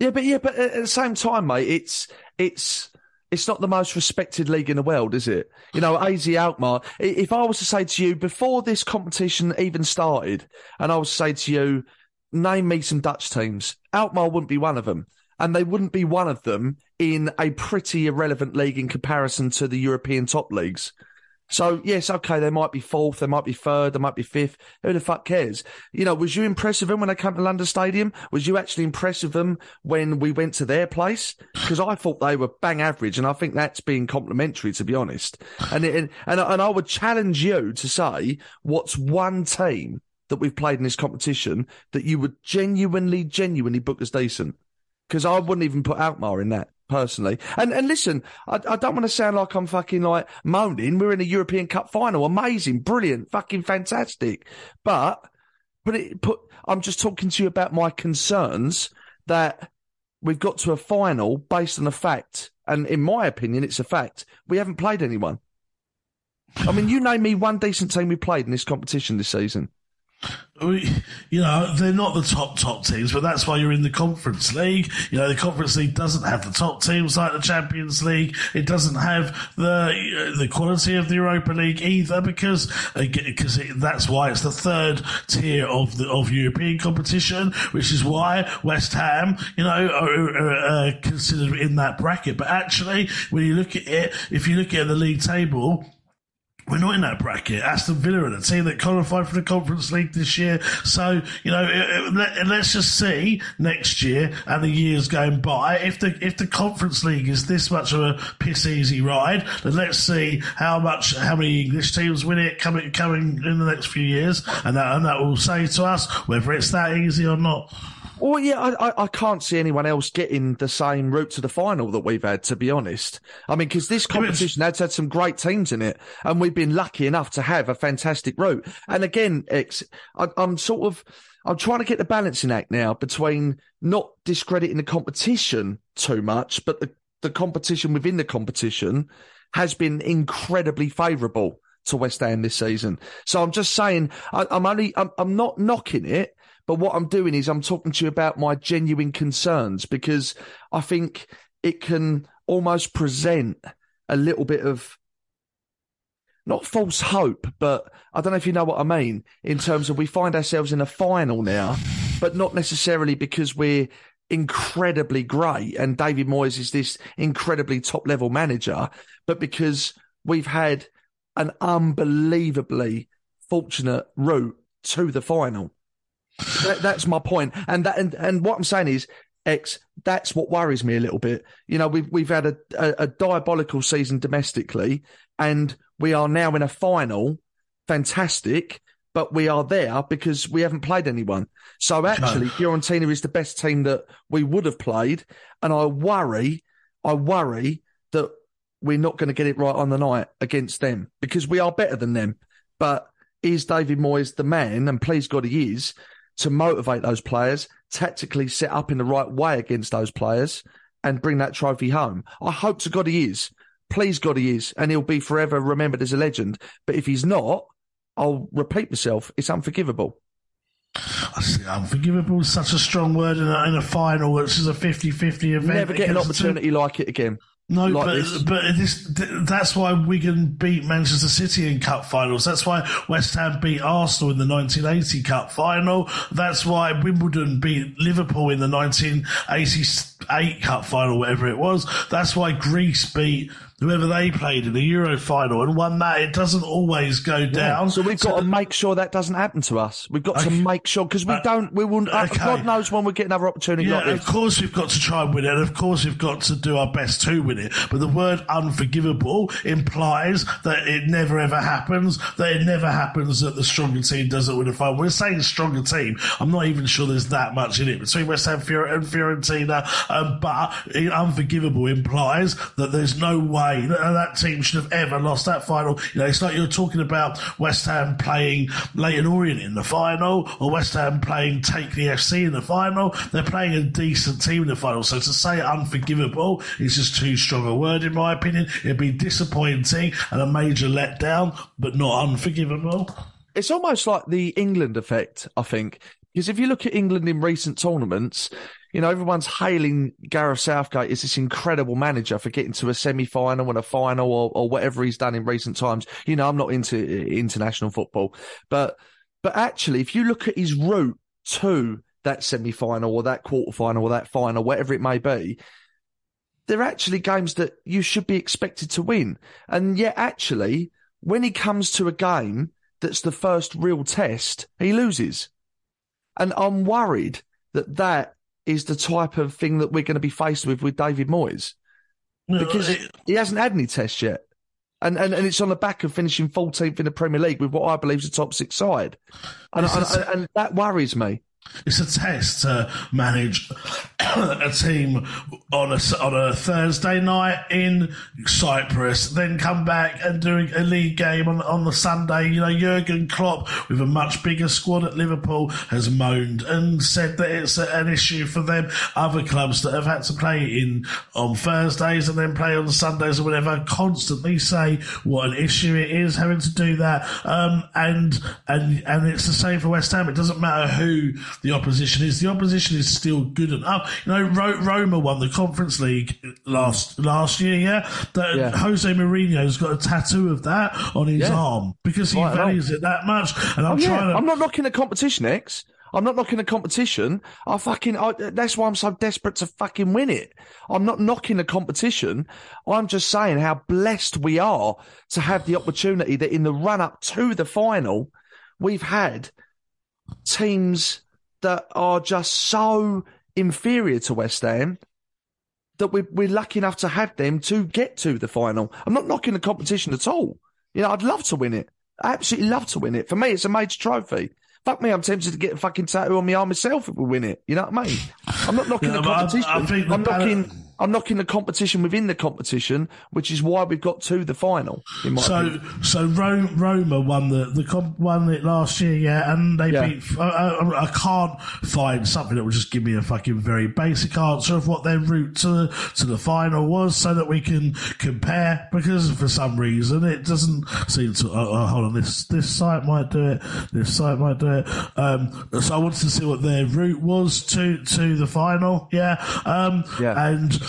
Yeah, but yeah, but at the same time, mate, it's it's it's not the most respected league in the world, is it? You know, AZ Alkmaar. If I was to say to you before this competition even started, and I was to say to you, name me some Dutch teams, Alkmaar wouldn't be one of them, and they wouldn't be one of them in a pretty irrelevant league in comparison to the European top leagues. So yes, okay, they might be fourth, they might be third, they might be fifth. Who the fuck cares? You know, was you impressed with them when they came to London Stadium? Was you actually impressed with them when we went to their place? Because I thought they were bang average, and I think that's being complimentary, to be honest. And it, and and I would challenge you to say what's one team that we've played in this competition that you would genuinely, genuinely book as decent. Because I wouldn't even put Alkmaar in that personally. And and listen, I, I don't want to sound like I'm fucking like moaning. We're in a European Cup final, amazing, brilliant, fucking fantastic. But put it put. I'm just talking to you about my concerns that we've got to a final based on a fact, and in my opinion, it's a fact. We haven't played anyone. I mean, you name me one decent team we played in this competition this season. You know, they're not the top, top teams, but that's why you're in the Conference League. You know, the Conference League doesn't have the top teams like the Champions League. It doesn't have the uh, the quality of the Europa League either, because because it, that's why it's the third tier of the of European competition, which is why West Ham, you know, are, are, are considered in that bracket. But actually, when you look at it, if you look at the league table, we're not in that bracket. Aston Villa are the team that qualified for the Conference League this year. So, you know, let, us just see next year and the years going by. If the, if the Conference League is this much of a piss easy ride, then let's see how much, how many English teams win it coming, coming in the next few years. And that, and that will say to us whether it's that easy or not. Well, yeah, I, I can't see anyone else getting the same route to the final that we've had, to be honest. I mean, because this competition has had some great teams in it, and we've been lucky enough to have a fantastic route. And again, Ex, I, I'm sort of, I'm trying to get the balancing act now between not discrediting the competition too much, but the, the competition within the competition has been incredibly favourable to West Ham this season. So I'm just saying, I, am only, I'm, I'm not knocking it. But what I'm doing is I'm talking to you about my genuine concerns because I think it can almost present a little bit of not false hope, but I don't know if you know what I mean in terms of we find ourselves in a final now, but not necessarily because we're incredibly great and David Moyes is this incredibly top level manager, but because we've had an unbelievably fortunate route to the final. That, that's my point. And that and, and what I'm saying is, Ex, that's what worries me a little bit. You know, we've we've had a, a, a diabolical season domestically, and we are now in a final. Fantastic, but we are there because we haven't played anyone. So actually, no. Fiorentina is the best team that we would have played, and I worry, I worry that we're not going to get it right on the night against them because we are better than them. But is David Moyes the man? And please God, he is to motivate those players, tactically set up in the right way against those players, and bring that trophy home. I hope to God he is. Please God he is, and he'll be forever remembered as a legend. But if he's not, I'll repeat myself. It's unforgivable. Unforgivable is such a strong word in a, in a final, which is a 50-50 event. Never get an opportunity two. like it again. No, like but this. but this, that's why Wigan beat Manchester City in cup finals. That's why West Ham beat Arsenal in the 1980 cup final. That's why Wimbledon beat Liverpool in the 1988 cup final, whatever it was. That's why Greece beat whoever they played in the Euro final and won that. It doesn't always go down. Yeah, so we've got to make sure that doesn't happen to us. We've got okay. to make sure because we uh, don't. We will. Uh, okay. God knows when we get another opportunity. Yeah, like of course we've got to try and win it. And of course we've got to do our best to win it. But the word unforgivable implies that it never ever happens. That it never happens that the stronger team doesn't win a final. We're saying stronger team. I'm not even sure there's that much in it between West Ham and Fiorentina. Um, but unforgivable implies that there's no way that, that team should have ever lost that final. You know, it's like you're talking about West Ham playing Leyton Orient in the final, or West Ham playing Take the FC in the final. They're playing a decent team in the final. So to say unforgivable is just too strong a word, in my opinion. It'd be disappointing and a major letdown, but not unforgivable. It's almost like the England effect, I think. Because if you look at England in recent tournaments, you know, everyone's hailing Gareth Southgate as this incredible manager for getting to a semi final and a final or, or whatever he's done in recent times. You know, I'm not into uh, international football, but, but actually, if you look at his route to that semi final or that quarter final or that final, whatever it may be, they're actually games that you should be expected to win. And yet, actually, when he comes to a game that's the first real test, he loses. And I'm worried that that is the type of thing that we're going to be faced with with David Moyes because it- he hasn't had any tests yet. And, and and it's on the back of finishing 14th in the Premier League with what I believe is a top six side. And, and, and that worries me. It's a test to manage a team on a, on a Thursday night in Cyprus, then come back and do a league game on, on the Sunday. You know, Jurgen Klopp, with a much bigger squad at Liverpool, has moaned and said that it's an issue for them. Other clubs that have had to play in on Thursdays and then play on Sundays or whatever constantly say what an issue it is having to do that. Um, and and and it's the same for West Ham. It doesn't matter who the opposition is. The opposition is still good enough. You know, Ro- Roma won the Conference League last last year. Yeah, that Yeah. Jose Mourinho's got a tattoo of that on his Yeah. arm because he know. values it that much. And I'm Oh, yeah. trying to. I'm not knocking the competition, Ex. I'm not knocking the competition. I fucking, I, that's why I'm so desperate to fucking win it. I'm not knocking the competition. I'm just saying how blessed we are to have the opportunity that in the run up to the final, we've had teams that are just so inferior to West Ham that we're, we're lucky enough to have them to get to the final. I'm not knocking the competition at all. You know, I'd love to win it. I absolutely love to win it. For me, it's a major trophy. Fuck me, I'm tempted to get a fucking tattoo on my arm myself if we win it. You know what I mean? I'm not knocking the I- competition. I the I'm knocking. I'm knocking the competition within the competition, which is why we've got to the final. In my So, opinion. so Ro- Roma won the the comp, won it last year, yeah, and they Yeah. beat. I, I, I can't find something that will just give me a fucking very basic answer of what their route to to the final was, so that we can compare. Because for some reason it doesn't seem to. Oh, oh, hold on, this this site might do it. This site might do it. Um, so I wanted to see what their route was to to the final, yeah, um, Yeah. and.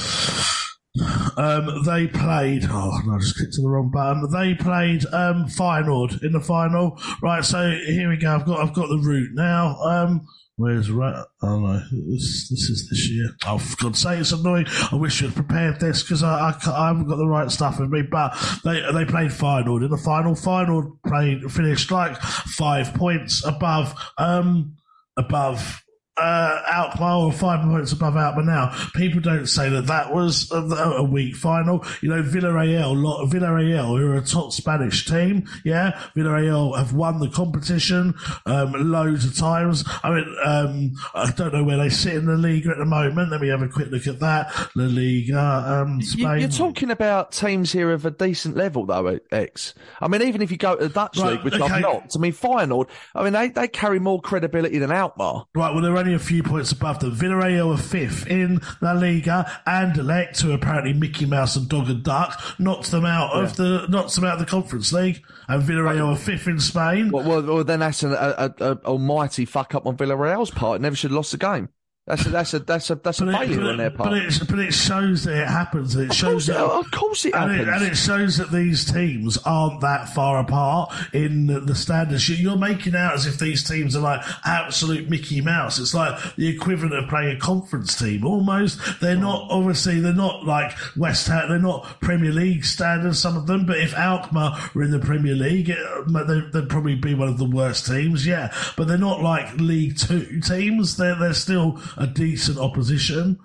Um, they played. Oh no, I just clicked to the wrong button. They played um, Feyenoord in the final. Right, so here we go. I've got I've got the route now. Um, where's right? Oh no, this this is this year. Oh, for God's sake, it's annoying. I wish you'd prepared this because I, I I haven't got the right stuff with me. But they they played Feyenoord in the final. Feyenoord played finished like five points above um above uh, Alkmaar or five points above Alkmaar now. People don't say that that was a, a weak final. You know, Villarreal, lot Villarreal, who are a top Spanish team, yeah, Villarreal have won the competition um, loads of times. I mean, um, I don't know where they sit in the Liga at the moment. Let me have a quick look at that. La Liga, um, Spain. You're talking about teams here of a decent level, though, Ex. I mean, even if you go to the Dutch Right, league, which okay. I've not, I mean, Feyenoord, I mean, they, they carry more credibility than Alkmaar. Right, well, they're only a few points above them. Villarreal are fifth in La Liga. and Anderlecht, who are apparently Mickey Mouse and Dog and Duck, knocked them out of the knocked them out of the Conference League. And Villarreal are fifth in Spain. Well, well, well then that's an a, a, a almighty fuck up on Villarreal's part. Never should have lost the game. That's a, that's a, that's a, that's a But it, failure but, on their part. but, it, but it shows that it happens. It shows course, it, that of course it and happens. it, and it shows that these teams aren't that far apart in the, the standards. You- You're making out as if these teams are like absolute Mickey Mouse. It's like the equivalent of playing a conference team almost. They're not, mm. obviously, they're not like West Ham, they're not Premier League standards, some of them, but if Alkmaar were in the Premier League, it, uh, they'd, they'd probably be one of the worst teams, yeah. But they're not like League Two teams. They're, they're still a decent opposition.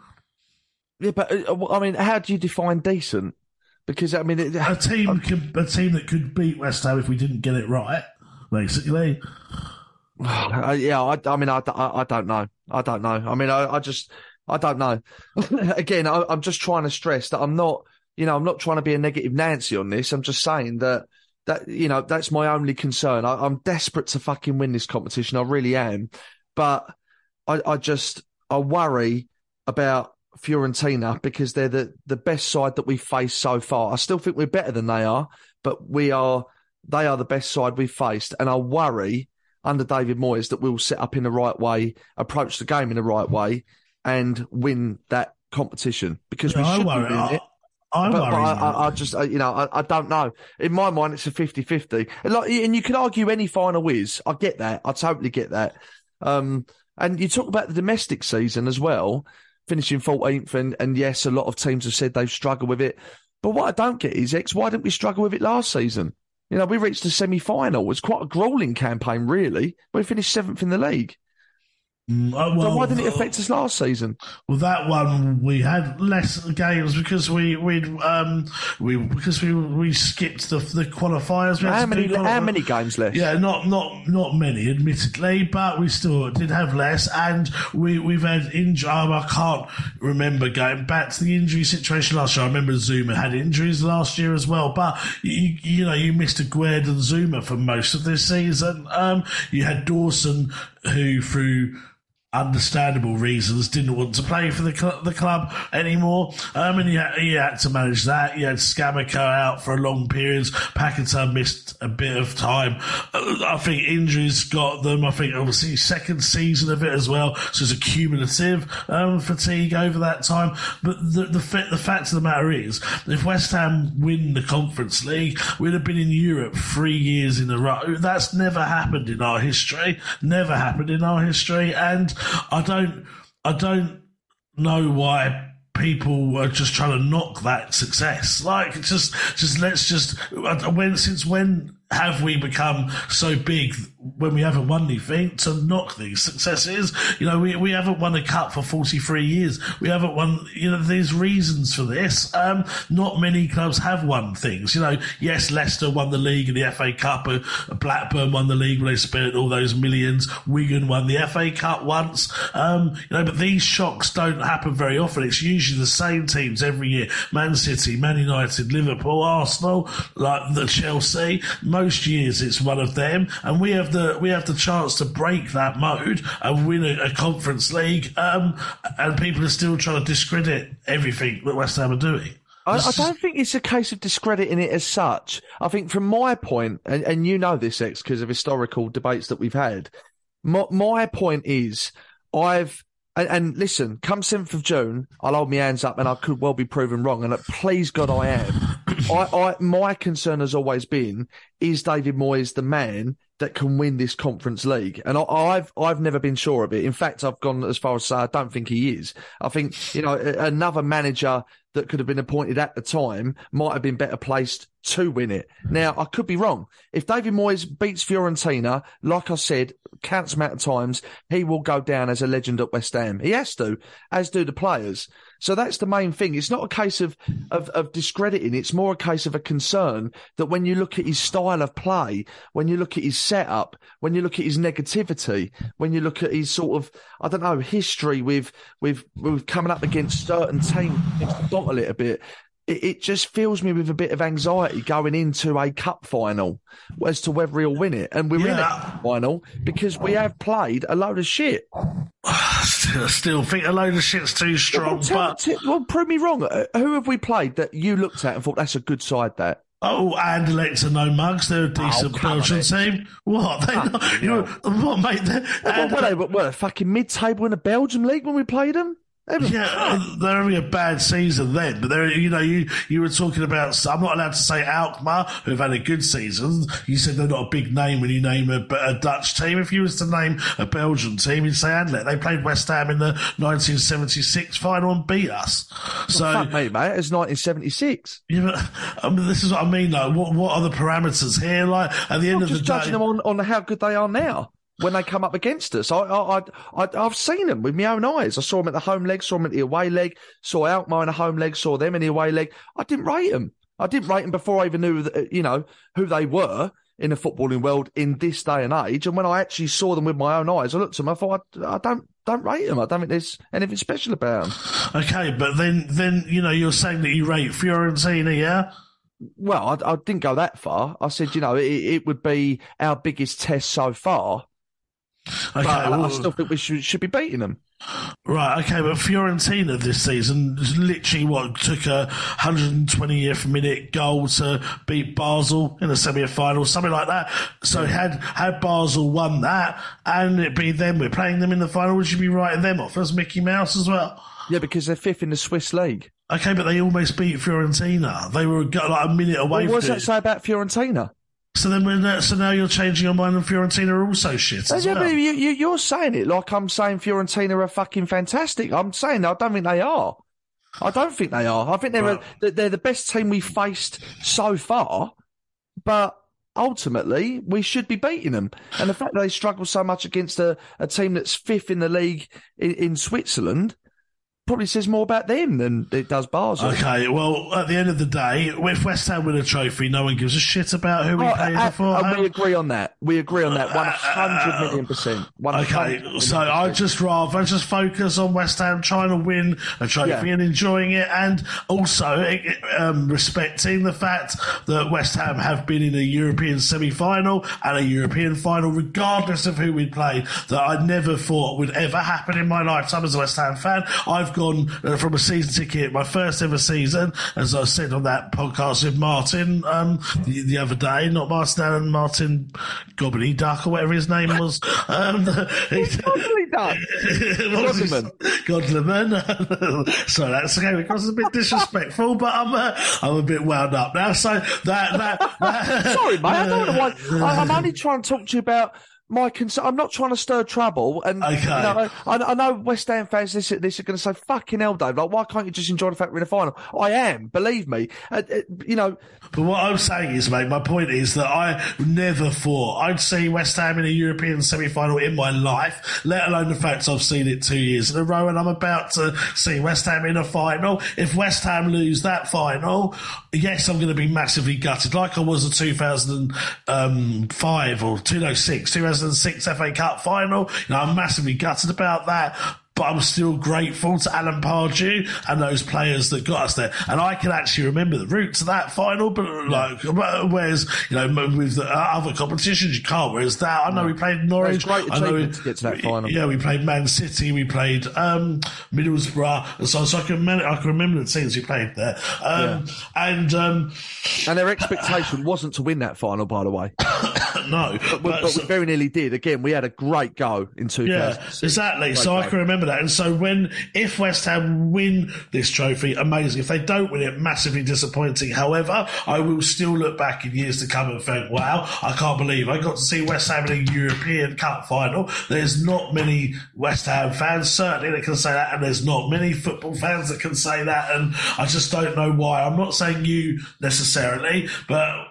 yeah, but uh, I mean, how do you define decent? Because I mean, it, a team could, a team that could beat West Ham if we didn't get it right, basically. Uh, yeah, I, I mean, I, I, I don't know. I don't know. I mean, I, I just, I don't know. Again, I, I'm just trying to stress that I'm not, you know, I'm not trying to be a negative Nancy on this. I'm just saying that that you know that's my only concern. I, I'm desperate to fucking win this competition. I really am, but I, I just I worry about Fiorentina because they're the the best side that we've faced so far. I still think we're better than they are, but we are they are the best side we've faced, and I worry under David Moyes that we'll set up in the right way, approach the game in the right way, and win that competition because we I should worry. be it. I, But, worry. but I, I, I just, you know, I, I don't know. In my mind, it's a 50 50. And, like, and you could argue any final is. I get that. I totally get that. Um, and you talk about the domestic season as well, finishing 14th. And, and yes, a lot of teams have said they've struggled with it. But what I don't get is, Ex, why didn't we struggle with it last season? You know, we reached the semi final. It was quite a grueling campaign, really. We finished seventh in the league. Mm, uh, So why didn't it uh, affect us last season? Well, that one we had less games because we we um we because we we skipped the the qualifiers. How many, do how many games left? Yeah, not not not many, admittedly, but we still did have less, and we we've had injury. Um, I can't remember going back to the injury situation last year. I remember Zouma had injuries last year as well, but you you know you missed Aguerd and Zouma for most of this season. Um, you had Dawson who through understandable reasons didn't want to play for the cl- the club anymore. Um, and you had, you had to manage that. He had Scamacca out for a long periods. Paquetá missed a bit of time. Uh, I think injuries got them. I think obviously second season of it as well. So it's a cumulative um, fatigue over that time. But the the, the fact of the matter is, if West Ham win the Conference League, we'd have been in Europe three years in a row. That's never happened in our history. Never happened in our history. And I don't, I don't know why people are just trying to knock that success. Like, just, just let's just when since when have we become so big when we haven't won anything to knock these successes? You know, we, we haven't won a cup for 43 years. We haven't won, you know, there's reasons for this. Um, not many clubs have won things. You know, yes, Leicester won the league and the FA Cup. Uh, Blackburn won the league where they spent all those millions. Wigan won the FA Cup once. Um, you know, but these shocks don't happen very often. It's usually the same teams every year. Man City, Man United, Liverpool, Arsenal, like the Chelsea. Most years it's one of them, and we have the we have the chance to break that mode and win a, a conference league. Um, and people are still trying to discredit everything that West Ham are doing. I, I don't think it's a case of discrediting it as such. I think from my point, and, and you know this, Ex, because of historical debates that we've had, my, my point is I've, and, and listen, come 7th of June, I'll hold my hands up and I could well be proven wrong. And please God, I am. I, I, my concern has always been, is David Moyes the man that can win this conference league? And I, I've, I've never been sure of it. In fact, I've gone as far as say I don't think he is. I think, you know, another manager that could have been appointed at the time might have been better placed to win it. Now, I could be wrong. If David Moyes beats Fiorentina, like I said, counts amount of times, he will go down as a legend at West Ham. He has to, as do the players. So that's the main thing. It's not a case of, of, of discrediting. It's more a case of a concern that when you look at his style of play, when you look at his setup, when you look at his negativity, when you look at his sort of, I don't know, history with, with, with coming up against certain teams, a little bit, it, it just fills me with a bit of anxiety going into a cup final as to whether he'll win it. And we're in a Yeah. cup final because we have played a load of shit. Still, still think a load of shit's too strong, Well, but well, prove me wrong. Uh, Who have we played that you looked at and thought that's a good side? That Oh, and are no mugs. They're a decent Oh, Belgian team. What? They not, you know, what, mate? Well, were they were they fucking mid-table in the Belgian league when we played them? Yeah, they're having a bad season then, but they're, you know, you, you were talking about, I'm not allowed to say Alkmaar, who've had a good season. You said they're not a big name when you name a, a Dutch team. If you was to name a Belgian team, you'd say Anderlecht. They played West Ham in the 1976 final and beat us. So, fuck me, mate. It's 1976. yeah, but, I mean, this is what I mean, though. What, what are the parameters here? Like, at the end I'm of the just day, judging them on, on how good they are now. When they come up against us, I, I, I, I've seen them with my own eyes. I saw them at the home leg, saw them at the away leg, saw Alkmaar in the home leg, saw them in the away leg. I didn't rate them. I didn't rate them before I even knew, that, you know, who they were. in the footballing world in this day and age. And when I actually saw them with my own eyes, I looked at them. I thought, I, I don't don't rate them. I don't think there's anything special about them. Okay, but then then you know you're saying that you rate Fiorentina, yeah? Well, I, I didn't go that far. I said, you know, it, it would be our biggest test so far. Okay, but I- well- I still think we should should be beating them. Right, okay, but Fiorentina this season literally what took a 120th minute goal to beat Basel in the semi-final, something like that. So had had Basel won that, and it be them, we're playing them in the final, would you be writing them off as Mickey Mouse as well? Yeah, because they're fifth in the Swiss league. Okay, but they almost beat Fiorentina. They were like a minute away Well, what does that say about Fiorentina? So then, when that, so now you're changing your mind, and Fiorentina are also shit as yeah, well. you, you, you're saying it like I'm saying Fiorentina are fucking fantastic. I'm saying I don't think they are. I don't think they are. I think they're a, they're- they're the best team we've faced so far, but ultimately we should be beating them. And the fact that they struggle so much against a, a team that's fifth in the league in, in Switzerland probably says more about them than it does Basel. Okay, well, at the end of the day, if West Ham win a trophy, no one gives a shit about who we Oh, played uh, before. and we agree on that. We agree on that. One hundred million percent. One Okay, hundred million so I percent. just rather just focus on West Ham trying to win a trophy Yeah. and enjoying it, and also eh, um, respecting the fact that West Ham have been in a European semi-final and a European final, regardless of who we played. That I never thought would ever happen in my lifetime as a West Ham fan. I've gone uh, from a season ticket, my first ever season, as I said on that podcast with Martin um, the, the other day, not Martin Allen, Martin Gobbany Duck or whatever his name was. Um, Totally done. What Godleman. Sorry, that's okay. Because it's a bit disrespectful, but I'm uh, I'm a bit wound up now. So that that, that Sorry, mate. I don't know why. I, I'm only trying to talk to you about my concern. I'm not trying to stir trouble. And Okay. you know, I, I know West Ham fans. This, this are going to say, "Fucking hell, Dave! Like, why can't you just enjoy the fact we're in the final?" I am. Believe me. Uh, uh, you know, But what I'm saying is, mate, my point is that I never thought I'd see West Ham in a European semi-final in my life, let alone the fact I've seen it two years in a row and I'm about to see West Ham in a final. If West Ham lose that final, yes, I'm going to be massively gutted, like I was the 2005 um, or 2006, 2006 FA Cup final. You know, I'm massively gutted about that but I'm still grateful to Alan Pardew and those players that got us there. And I can actually remember the route to that final, but like, whereas, you know, with the other competitions, you can't. Whereas that, I know we played Norwich. Great I know we, to get to that final. Yeah, we played Man City, we played, um, Middlesbrough. And so, so I can remember, I can remember the teams we played there. Um, and, um, and their expectation wasn't to win that final, by the way. no, But, we- but we very nearly did. Again, we had a great go in 2000. Yeah, exactly. Great so I can remember that. And so when, if West Ham win this trophy, amazing. If they don't win it, massively disappointing. However, I will still look back in years to come and think, wow, I can't believe I got to see West Ham in a European Cup final. There's not many West Ham fans, certainly, that can say that. And there's not many football fans that can say that. And I just don't know why. I'm not saying you necessarily, but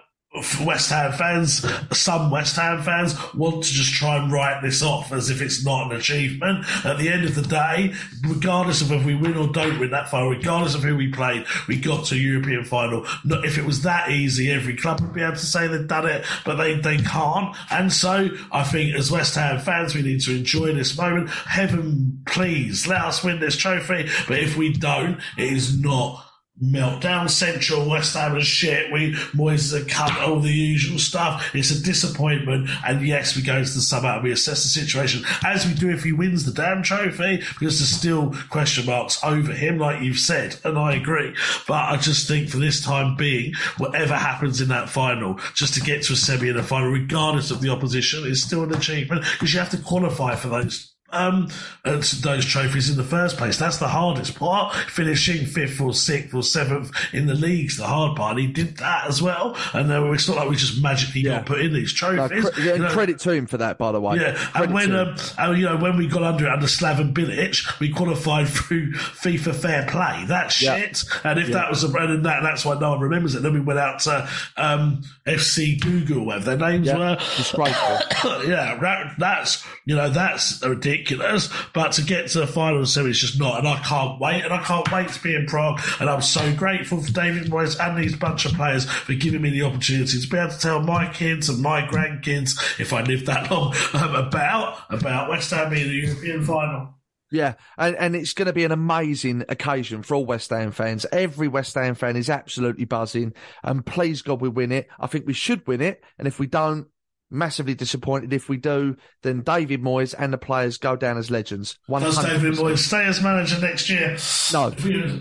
West Ham fans, some West Ham fans want to just try and write this off as if it's not an achievement. At the end of the day, regardless of if we win or don't win that final, regardless of who we played, we got to European final. If it was that easy, every club would be able to say they've done it, but they, they can't. And so I think as West Ham fans, we need to enjoy this moment. Heaven, please, let us win this trophy. But if we don't, it is not meltdown central West Ham and shit. We Moyes is a all the usual stuff. It's a disappointment. And yes, we go to the summer and we assess the situation as we do if he wins the damn trophy, because there's still question marks over him, like you've said, and I agree. But I just think for this time being, whatever happens in that final, just to get to a semi and a final, regardless of the opposition, is still an achievement because you have to qualify for those um, those trophies in the first place. That's the hardest part. Finishing fifth or sixth or seventh in the league's the hard part. He did that as well, and uh, it's not like we just magically got put in these No, trophies. cre- yeah, You know, credit to him for that, by the way. yeah, Credit and when um, and, you know when we got under it under Slaven Bilic, we qualified through FIFA Fair Play. That's Yeah. shit. And if Yeah. that was a brand and that, that's why no one remembers it. Then we went out to um, FC Google, whatever their names Yeah, were. yeah, that, that's you know that's a ridiculous. Ridiculous. But to get to the final semi, it's just not. And I can't wait. And I can't wait to be in Prague. And I'm so grateful for David Moyes and these bunch of players for giving me the opportunity to be able to tell my kids and my grandkids, if I live that long, um, about about West Ham being the European final. Yeah, and, and it's going to be an amazing occasion for all West Ham fans. Every West Ham fan is absolutely buzzing, and please God we win it. I think we should win it, and if we don't, massively disappointed. If we do, then David Moyes and the players go down as legends. 100%. Does David Moyes stay as manager next year? No.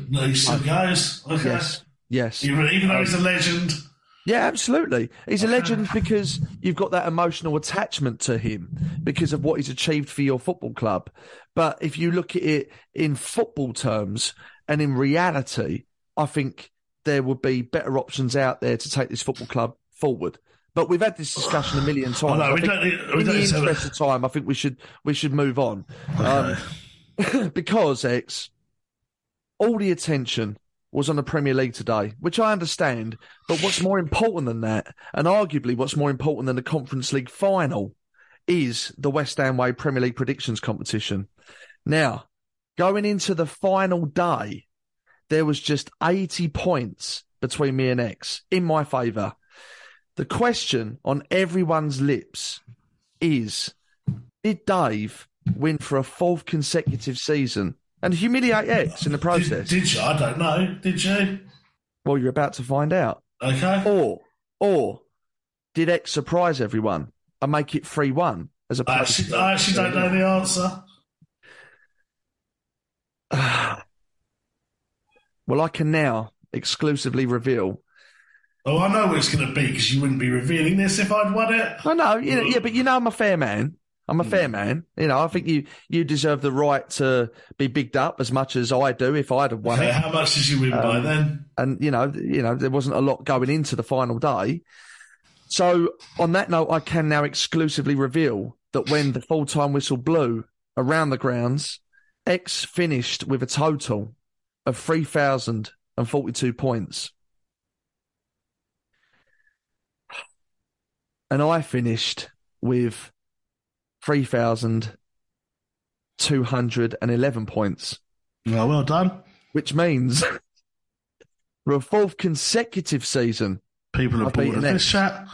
No, he still goes. Okay. Yes, yes. Even, even though he's a um, legend. Yeah, absolutely. He's a legend because you've got that emotional attachment to him because of what he's achieved for your football club. But if you look at it in football terms and in reality, I think there would be better options out there to take this football club forward. But we've had this discussion a million times. Oh, no, we don't we in don't the need to have interest of time, I think we should we should move on. Um, because Ex, all the attention was on the Premier League today, which I understand. But what's more important than that, and arguably what's more important than the Conference League final, is the West Ham Way Premier League predictions competition. Now, going into the final day, there was just 80 points between me and Ex in my favour. The question on everyone's lips is Did Dave win for a fourth consecutive season and humiliate Ex in the process? Did, did you? I don't know. Did you? Well, you're about to find out. Okay. Or, or did Ex surprise everyone and make it 3 1 as I opposed actually. I actually don't know the answer. Well, I can now exclusively reveal. Oh, I know what it's going to be because you wouldn't be revealing this if I'd won it. I know, you know, yeah, but you know, I'm a fair man. I'm a fair man. You know, I think you you deserve the right to be bigged up as much as I do if I'd have won Okay, it. how much did you win by Um, then? and you know, you know, there wasn't a lot going into the final day. So, on that note, I can now exclusively reveal that when the full time whistle blew around the grounds, Ex finished with a total of three thousand and forty-two points, and I finished with three thousand two hundred and eleven points Well, well done. which means for a fourth consecutive season, People bored beaten this X. chat.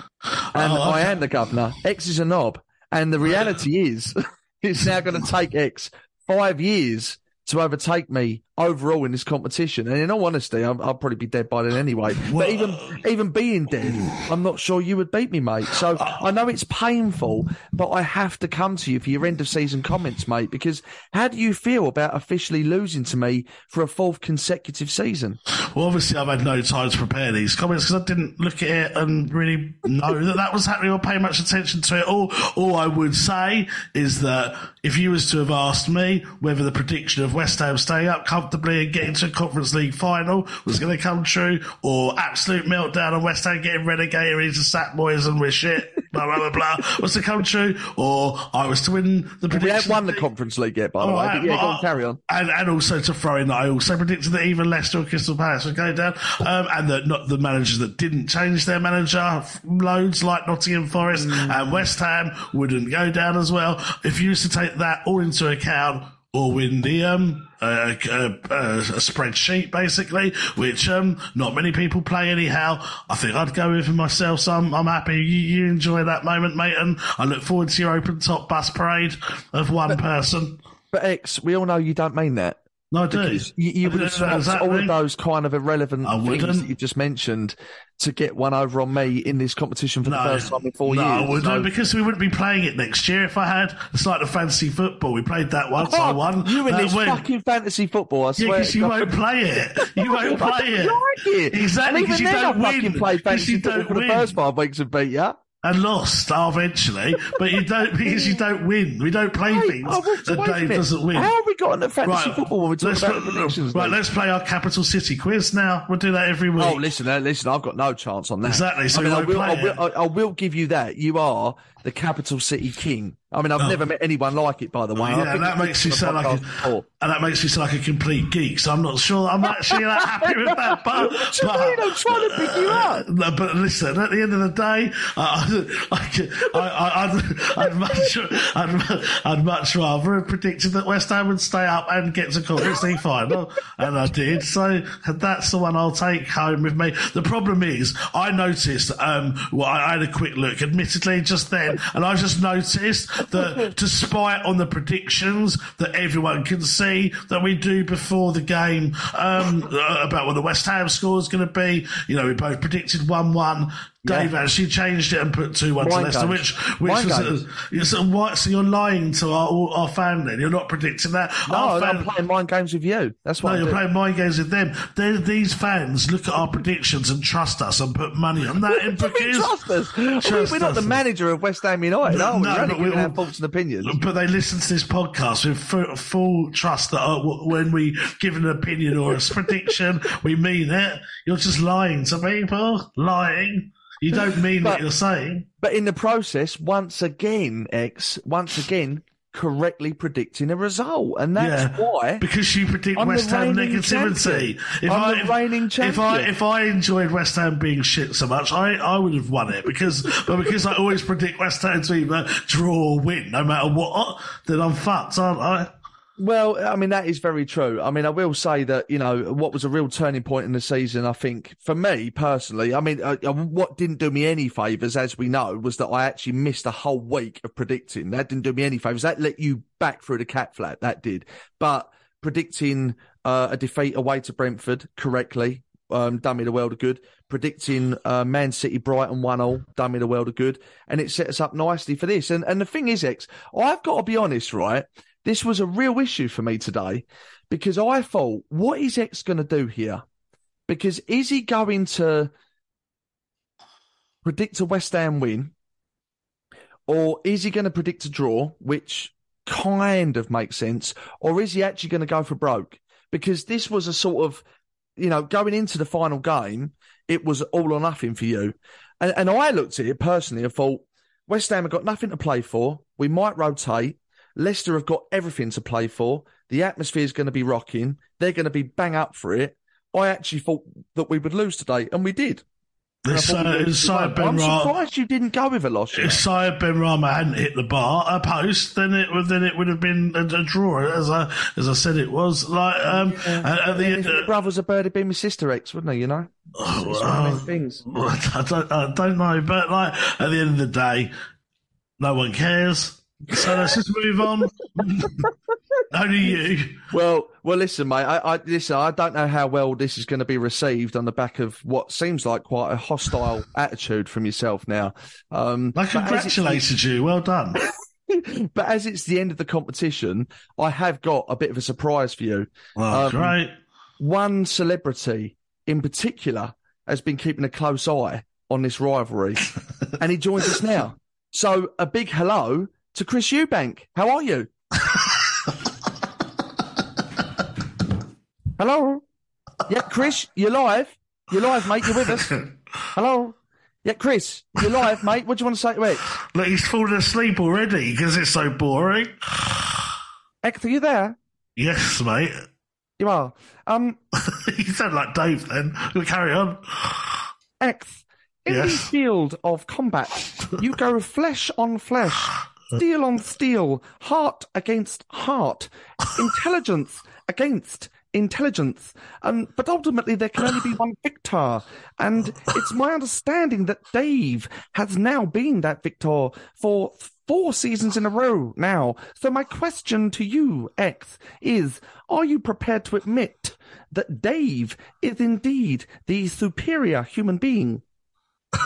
and Oh, I okay. am the governor. X is a knob, and the reality is, it's now going to take X five years to overtake me overall in this competition. And in all honesty, I'll, I'll probably be dead by then anyway. But even even being dead, I'm not sure you would beat me, mate. So I know it's painful, but I have to come to you for your end of season comments, mate. Because how do you feel about officially losing to me for a fourth consecutive season? Well, obviously, I've had no time to prepare these comments because I didn't look at it and really know that that was happening or pay much attention to it. All, all I would say is that if you was to have asked me whether the prediction of West Ham staying up comfortably and getting to a Conference League final was going to come true, or absolute meltdown on West Ham getting relegated into sack Moyes and we're shit, blah blah blah blah, was to come true, or I was to win the We prediction. haven't won the Conference League yet, by the Oh, way. I- But yeah, on, carry on. And, and also to throw in that I also predicted that even Leicester or Crystal Palace would go down, um, and that not the managers that didn't change their manager loads like Nottingham Forest and West Ham wouldn't go down as well. If you was to take that all into account. Or win the um uh, uh, a spreadsheet basically, which um not many people play anyhow. I think I'd go with it myself, so I'm, I'm happy you, you enjoy that moment, mate, and I look forward to your open top bus parade of one person. But X, we all know you don't mean that. No, I do. Because you, you would have swapped all of those kind of irrelevant I things that you just mentioned to get one over on me in this competition for the first time in four no, years. I wouldn't So- because we wouldn't be playing it next year if I had. It's like the fantasy football. We played that once. I Oh, won. you and this win. fucking fantasy football, I Yeah, swear. because you won't play it. You won't play it. like it. Exactly, And 'cause even you don't I fucking win. played 'Cause fantasy you football don't for the first five weeks and beat you. And lost eventually, but you don't because you don't win. We don't play Hey, things oh, that Dave doesn't win. How have we got into fantasy football when we talk let's, about the predictions? right, league? let's play our capital city quiz now. We'll do that every week. Oh, listen, uh, listen, I've got no chance on that. Exactly, so I, mean, I, won't will, I, will. I, I will give you that. You are the capital city king. I mean, I've never met anyone like it, by the way. Yeah, and that makes you sound like a, and that makes you sound like a complete geek. So I'm not sure I'm actually that happy with that. But, What do you but mean? I'm trying to pick you up. No, but listen, at the end of the day, uh, I, I, I, I'd, I'd, much, I'd, I'd much rather have predicted that West Ham would stay up and get to Conference final, and I did. So that's the one I'll take home with me. The problem is, I noticed. Um, well, I, I had a quick look, admittedly, just then, and I just noticed that, despite on the predictions that everyone can see that we do before the game um, uh, about what the West Ham score is going to be, you know, we both predicted one-one. Dave actually changed it and put two one to Leicester, which which Mind was uh, a, what? So you're lying to our our fan then? You're not predicting that? No, our fan, I'm playing mind games with you. That's why. no, I you're do. playing mind games with them. They're, these fans look at our predictions and trust us and put money on that. in What do because- trust us? Trust We're not the manager of West Ham United, are we? No, We're only but we our thoughts and opinions. But they listen to this podcast with full, full trust that uh, when we give an opinion or a prediction, we mean it. You're just lying to people. Lying. You don't mean what you're saying. But in the process, once again, X, once again, correctly predicting a result. And that's yeah, why. because you predict I'm West Ham negativity. champion. I'm the reigning champion. if I if I enjoyed West Ham being shit so much, I, I would have won it because but because I always predict West Ham to either draw or win, no matter what, then I'm fucked, aren't I? Well, I mean, that is very true. I mean, I will say that, you know, what was a real turning point in the season, I think, for me personally, I mean, uh, uh, what didn't do me any favours, as we know, was that I actually missed a whole week of predicting. That didn't do me any favours. That let you back through the cat flap. That did. But predicting uh, a defeat away to Brentford correctly, um, done me the world of good. Predicting uh, Man City Brighton one all, done me the world of good, and it set us up nicely for this. And and the thing is, X, I've got to be honest, right? This was a real issue for me today because I thought, what is X going to do here? Because is he going to predict a West Ham win, or is he going to predict a draw, which kind of makes sense, or is he actually going to go for broke? Because this was a sort of, you know, going into the final game, it was all or nothing for you. And, and I looked at it personally and thought, West Ham have got nothing to play for. We might rotate. Leicester have got everything to play for. The atmosphere is going to be rocking. They're going to be bang up for it. I actually thought that we would lose today, and we did. It's, uh, it's like Ben I'm surprised you didn't go with a loss. If Said Benrahma hadn't hit the bar, a post, then it would then it would have been a, a draw, as I as I said it was. Like um, at, at the end, uh, brother's a bird, it'd be my sister ex, wouldn't he? You know, Oh, it's one of things. I don't, I don't know, but like at the end of the day, no one cares. So let's just move on. Only you. Well, well, listen, mate. I, I listen. I don't know how well this is going to be received on the back of what seems like quite a hostile attitude from yourself now. Um, I but as it's- congratulated you. Well done. but as it's the end of the competition, I have got a bit of a surprise for you. Oh, Um, great. One celebrity in particular has been keeping a close eye on this rivalry, and he joins us now. So, a big hello to Chris Eubank. How are you? hello. Yeah, Chris, you're live. You're live, mate. You're with us. Hello. Yeah, Chris, you're live, mate. What do you want to say to X? Look, he's fallen asleep already because it's so boring. X, are you there? Yes, mate. You are. Um, you sound like Dave then. We'll carry on. X, in Yes. the field of combat, you go flesh on flesh, steel on steel, heart against heart, intelligence against intelligence. Um, but ultimately, there can only be one victor. And it's my understanding that Dave has now been that victor for four seasons in a row now. So my question to you, X, is are you prepared to admit that Dave is indeed the superior human being?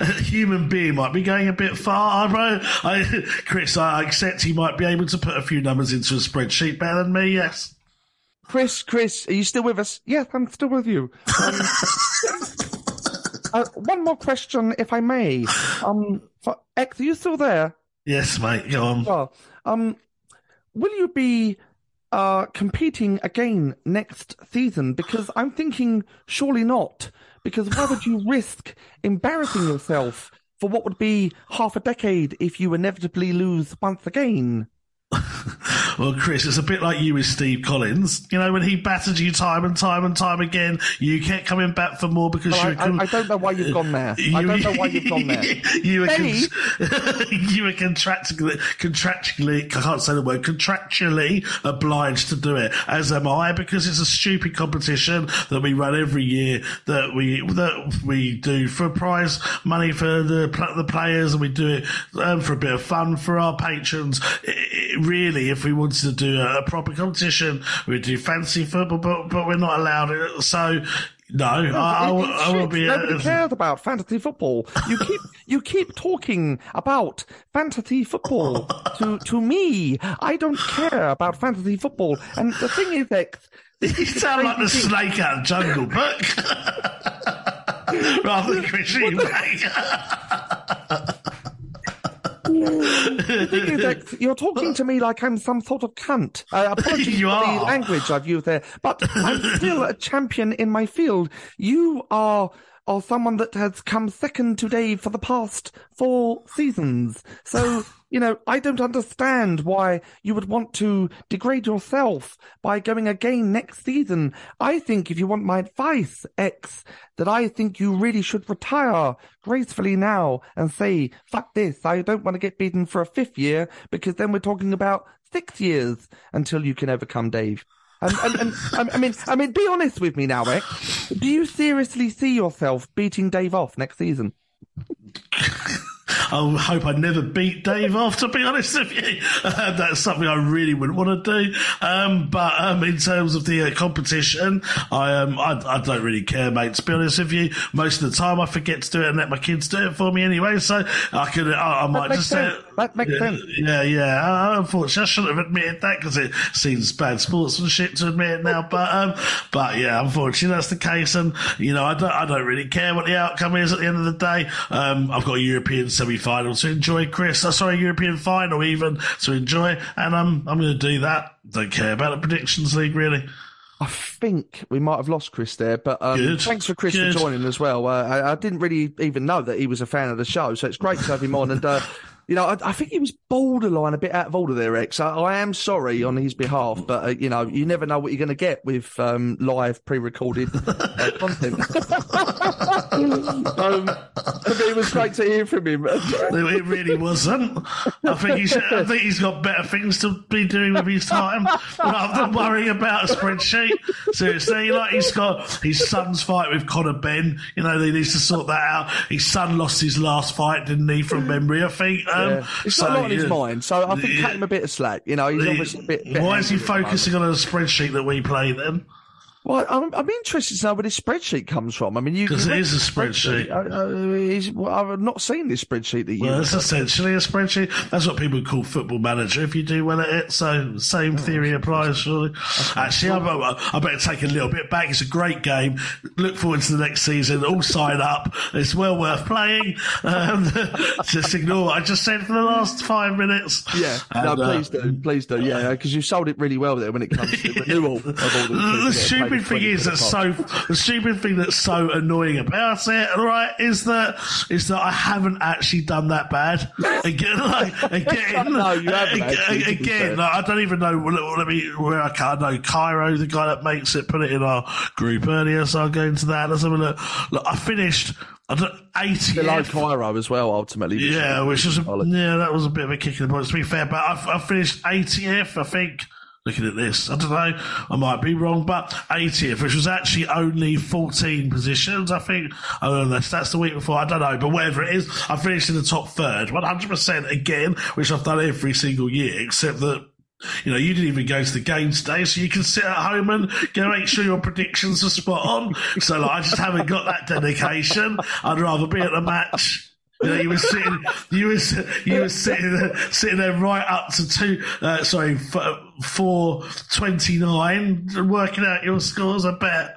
a human being might be going a bit far. I, I, Chris, I accept he might be able to put a few numbers into a spreadsheet better than me. Yes. Chris, Chris, are you still with us? Yes, I'm still with you. Um, uh, one more question, if I may. Um, for X, are you still there? Yes, mate. Go on. Well, um, will you be uh, competing again next season? Because I'm thinking, surely not. Because why would you risk embarrassing yourself for what would be half a decade if you inevitably lose once again. Well, Chris, it's a bit like you with Steve Collins. You know, when he battered you time and time and time again, you kept coming back for more because Well, you I, were. con- I, I don't know why you've gone there. I don't know why you've gone there. you were Benny? con- you were contractually, contractually, I can't say the word, contractually obliged to do it, as am I, because it's a stupid competition that we run every year that we that we do for prize money for the the players, and we do it um, for a bit of fun for our patrons. It, it, really, if we wanted to do a, proper competition, we'd do fancy football, but but we're not allowed it. So. No, I, I, will- I will be. Nobody uh, cares about fantasy football. You keep you keep talking about fantasy football to to me. I don't care about fantasy football. And the thing is, X, You sound like the snake out of Jungle Book. Rather than. You're talking to me like I'm some sort of cunt. Uh, apologies for are. the language I've used there, but I'm still a champion in my field. You are. Are someone that has come second to Dave for the past four seasons. So, you know, I don't understand why you would want to degrade yourself by going again next season. I think if you want my advice, X, that I think you really should retire gracefully now and say, fuck this, I don't want to get beaten for a fifth year because then we're talking about six years until you can overcome Dave. And, and, and I- mean, I mean, be honest with me now, X. Do you seriously see yourself beating Dave off next season? I hope I never beat Dave off, to be honest with you. Uh, that's something I really wouldn't want to do. Um, but um, in terms of the uh, competition, I, um, I I don't really care, mate. To be honest with you, most of the time I forget to do it and let my kids do it for me anyway. So I could, I, I might just say. That makes yeah, sense. Yeah, yeah. Uh, unfortunately, I shouldn't have admitted that because it seems bad sportsmanship to admit it now. But um, but yeah, unfortunately, that's the case. And you know, I don't I don't really care what the outcome is at the end of the day. Um, I've got a European semi-final to enjoy, Chris. Uh, sorry, European final even to enjoy, and um, I'm going to do that. Don't care about the predictions league really. I think we might have lost Chris there, but um, thanks for Chris Good. for joining as well. Uh, I, I didn't really even know that he was a fan of the show, so it's great to have him on. And uh, you know, I, I think he was borderline a bit out of order there, X. I, I am sorry on his behalf, but uh, you know, you never know what you're going to get with um, live pre-recorded uh, content. um, but it was great to hear from him. It really wasn't. I think he's. I think he's got better things to be doing with his time rather than worrying about a spreadsheet. Seriously, like he's got his son's fight with Conor Benn. You know, he needs to sort that out. His son lost his last fight, didn't he, from memory? I think. Um, Um, yeah. He's so, got a lot on his yeah. mind, so I think Yeah. cut him a bit of slack. You know, he's obviously a bit. bit Why is he angry at the moment. focusing on a spreadsheet that we play then? Well, I'm, I'm interested to know where this spreadsheet comes from. I mean, you 'Cause you it is a mentioned spreadsheet. Uh, uh, is- well, I've not seen this spreadsheet that you. Well, it's essentially a spreadsheet. That's what people call football manager if you do well at it. So, same theory applies, surely. Actually, I, I better take a little bit back. It's a great game. Look forward to the next season. All sign up. It's well worth playing. Um, just ignore what I just said for the last five minutes. yeah, And, no, uh, please do, please do, yeah, because you sold it really well there when it comes to renewal of all the. The, the stupid thing is that so the stupid thing that's so annoying about it, right, is that is that I haven't actually done that bad. Again, like again, No, you haven't actually, to be fair. again, like, I don't even know. Let, me where I can. I know Cairo, the guy that makes it, put it in our group earlier, so I'll go into that. Let's have a look. Look, I finished. I don't eighty. Below Cairo as well, ultimately. which Yeah, which was a, yeah, that was a bit of a kick in the points. To be fair, but I, I finished 80th, I think. Looking at this, I don't know. I might be wrong, but 80th, which was actually only 14 positions, I think. That's, that's the week before. I don't know, but whatever it is, I finished in the top third, 100% again, which I've done every single year, except that. You know, you didn't even go to the game today, so you can sit at home and go make sure your predictions are spot on. So, like, I just haven't got that dedication. I'd rather be at the match. You know, you were sitting, you were, you were sitting there, sitting there right up to two, uh, sorry, f- four twenty nine, working out your scores. I bet,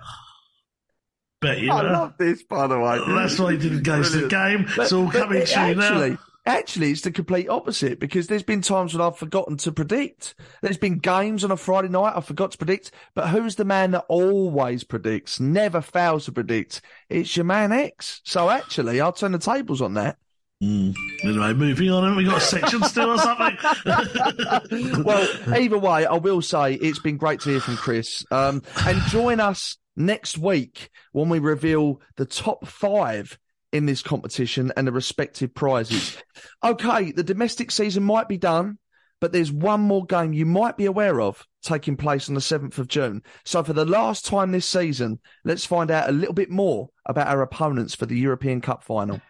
bet you. I know. love this, by the way. That's why he didn't go to the game. It's all coming it true now. Actually, it's the complete opposite because there's been times when I've forgotten to predict. There's been games on a Friday night I forgot to predict, but who's the man that always predicts, never fails to predict? It's your man X. So actually, I'll turn the tables on that. Mm. Anyway, moving on. Haven't we got a section still or something? well, either way, I will say it's been great to hear from Chris. Um, and join us next week when we reveal the top five in this competition and the respective prizes. Okay, the domestic season might be done, but there's one more game you might be aware of taking place on the 7th of June. So for the last time this season, let's find out a little bit more about our opponents for the European Cup final.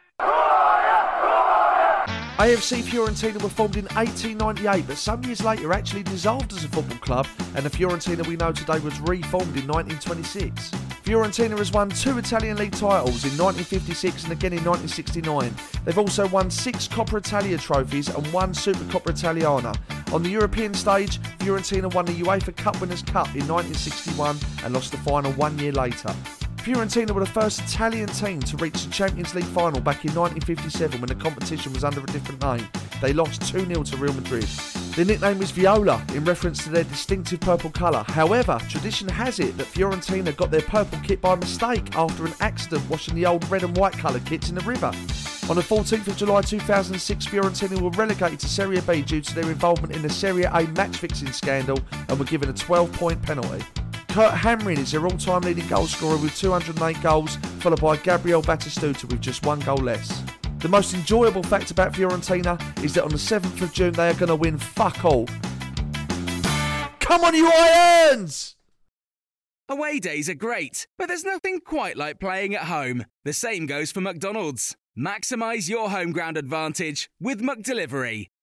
AFC Fiorentina were formed in 1898, but some years later actually dissolved as a football club, and the Fiorentina we know today was reformed in 1926. Fiorentina has won two Italian league titles in 1956 and again in 1969. They've also won six Coppa Italia trophies and one Supercoppa Italiana. On the European stage, Fiorentina won the UEFA Cup Winners' Cup in 1961 and lost the final one year later. Fiorentina were the first Italian team to reach the Champions League final back in 1957 when the competition was under a different name. They lost 2 0 to Real Madrid. Their nickname was Viola in reference to their distinctive purple colour. However, tradition has it that Fiorentina got their purple kit by mistake after an accident washing the old red and white coloured kits in the river. On the 14th of July 2006, Fiorentina were relegated to Serie B due to their involvement in the Serie A match fixing scandal and were given a 12 point penalty. Kurt Hamrin is their all-time leading goal scorer with 208 goals, followed by Gabriel Batistuta with just one goal less. The most enjoyable fact about Fiorentina is that on the 7th of June they are going to win fuck all. Come on, you Irons! Away days are great, but there's nothing quite like playing at home. The same goes for McDonald's. Maximise your home ground advantage with McDelivery.